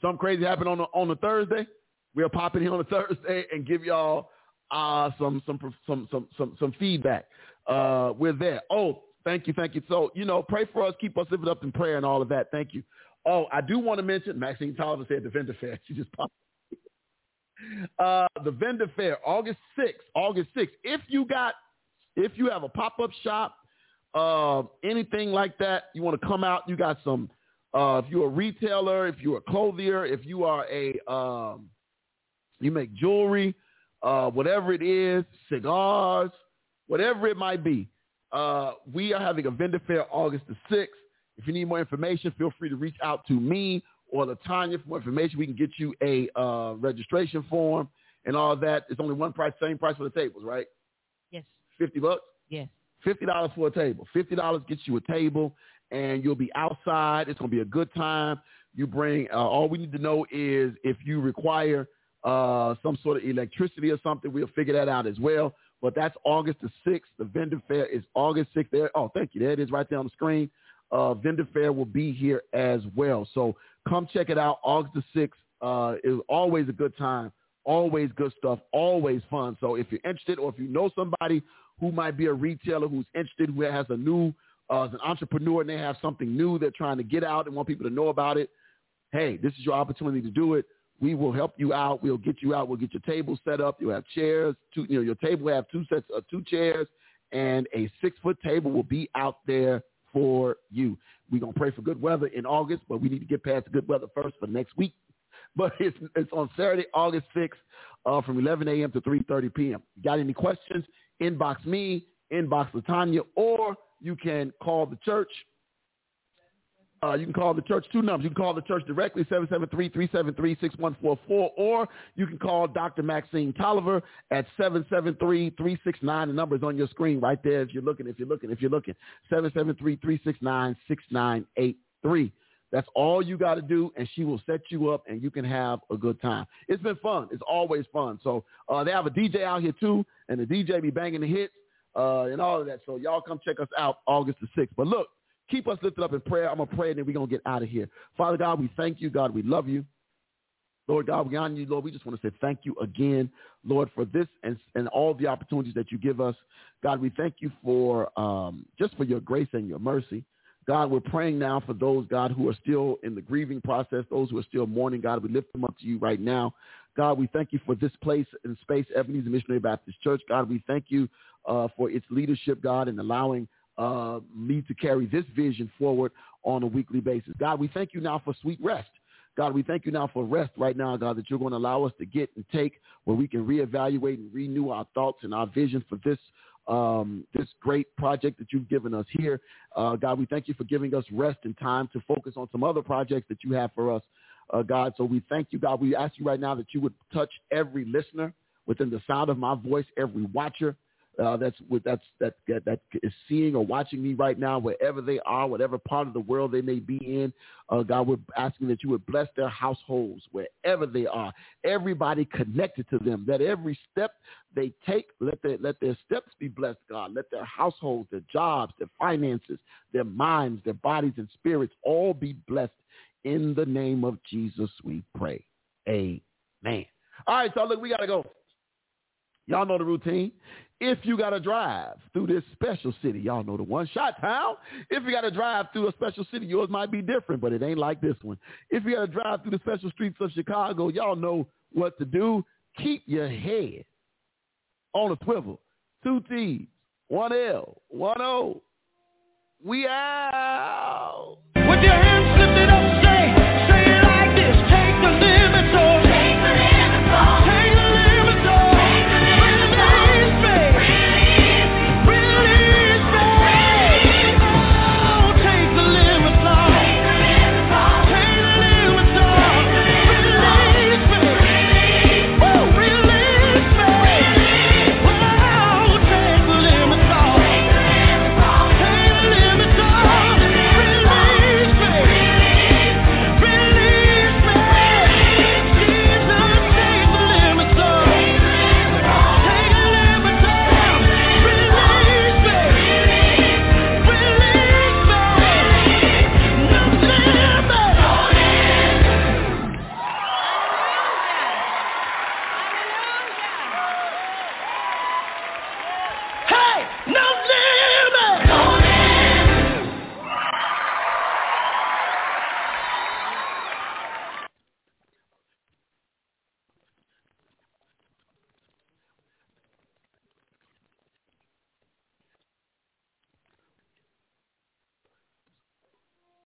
Something crazy happened on a, on a Thursday. We'll pop in here on a Thursday and give y'all uh, some some some some some some feedback. Uh, we're there. Oh, thank you, thank you. So you know, pray for us, keep us lifted up in prayer and all of that. Thank you. Oh, I do want to mention Maxine Tolliver said the vendor fair. She just popped. Uh, the vendor fair, August 6th. August 6th. If you got, if you have a pop-up shop, uh, anything like that, you want to come out, you got some, uh, if you're a retailer, if you're a clothier, if you are a, um, you make jewelry, uh, whatever it is, cigars, whatever it might be. Uh, we are having a vendor fair August the 6th. If you need more information, feel free to reach out to me or Latanya for more information. We can get you a uh, registration form and all that. It's only one price, same price for the tables, right? Yes. 50 bucks? Yes. $50 for a table. $50 gets you a table and you'll be outside. It's going to be a good time. You bring, uh, all we need to know is if you require uh, some sort of electricity or something, we'll figure that out as well. But that's August the 6th. The vendor fair is August 6th. There. Oh, thank you. There it is right there on the screen. Uh, vendor fair will be here as well. So come check it out. August the 6th uh, is always a good time. Always good stuff. Always fun. So if you're interested or if you know somebody who might be a retailer who's interested, who has a new, uh, as an entrepreneur and they have something new they're trying to get out and want people to know about it, hey, this is your opportunity to do it. We will help you out. We'll get you out. We'll get your table set up. You'll have chairs. Two, you know, your table will have two sets of two chairs, and a six foot table will be out there for you. We're gonna pray for good weather in August, but we need to get past good weather first for next week. But it's it's on Saturday, August sixth, uh, from 11 a.m. to 3:30 p.m. Got any questions? Inbox me, inbox Latanya, or you can call the church uh, you can call the church two numbers. You can call the church directly, 773-373-6144, or you can call Dr. Maxine Tolliver at 773-369. The number is on your screen right there if you're looking, if you're looking, if you're looking. 773-369-6983. That's all you got to do, and she will set you up, and you can have a good time. It's been fun. It's always fun. So uh, they have a DJ out here, too, and the DJ be banging the hits uh, and all of that. So y'all come check us out August the 6th. But look, Keep us lifted up in prayer. I'm going to pray and then we're going to get out of here. Father God, we thank you. God, we love you. Lord God, we honor you, Lord. We just want to say thank you again, Lord, for this and, and all the opportunities that you give us. God, we thank you for um, just for your grace and your mercy. God, we're praying now for those, God, who are still in the grieving process, those who are still mourning. God, we lift them up to you right now. God, we thank you for this place and space, Ebenezer Missionary Baptist Church. God, we thank you uh, for its leadership, God, and allowing uh, me to carry this vision forward on a weekly basis. God, we thank you now for sweet rest. God, we thank you now for rest right now, God, that you're going to allow us to get and take where we can reevaluate and renew our thoughts and our vision for this um, this great project that you've given us here. Uh, God, we thank you for giving us rest and time to focus on some other projects that you have for us, uh, God. So we thank you, God. We ask you right now that you would touch every listener within the sound of my voice, every watcher, uh, that's that's that that is seeing or watching me right now, wherever they are, whatever part of the world they may be in. Uh, God, we're asking that you would bless their households wherever they are. Everybody connected to them. That every step they take, let their let their steps be blessed. God, let their households, their jobs, their finances, their minds, their bodies and spirits all be blessed. In the name of Jesus, we pray. Amen. All right, so look, we gotta go. Y'all know the routine. If you got to drive through this special city, y'all know the one shot town. If you got to drive through a special city, yours might be different, but it ain't like this one. If you got to drive through the special streets of Chicago, y'all know what to do. Keep your head on a swivel. Two T's, one L, one O. We out. With your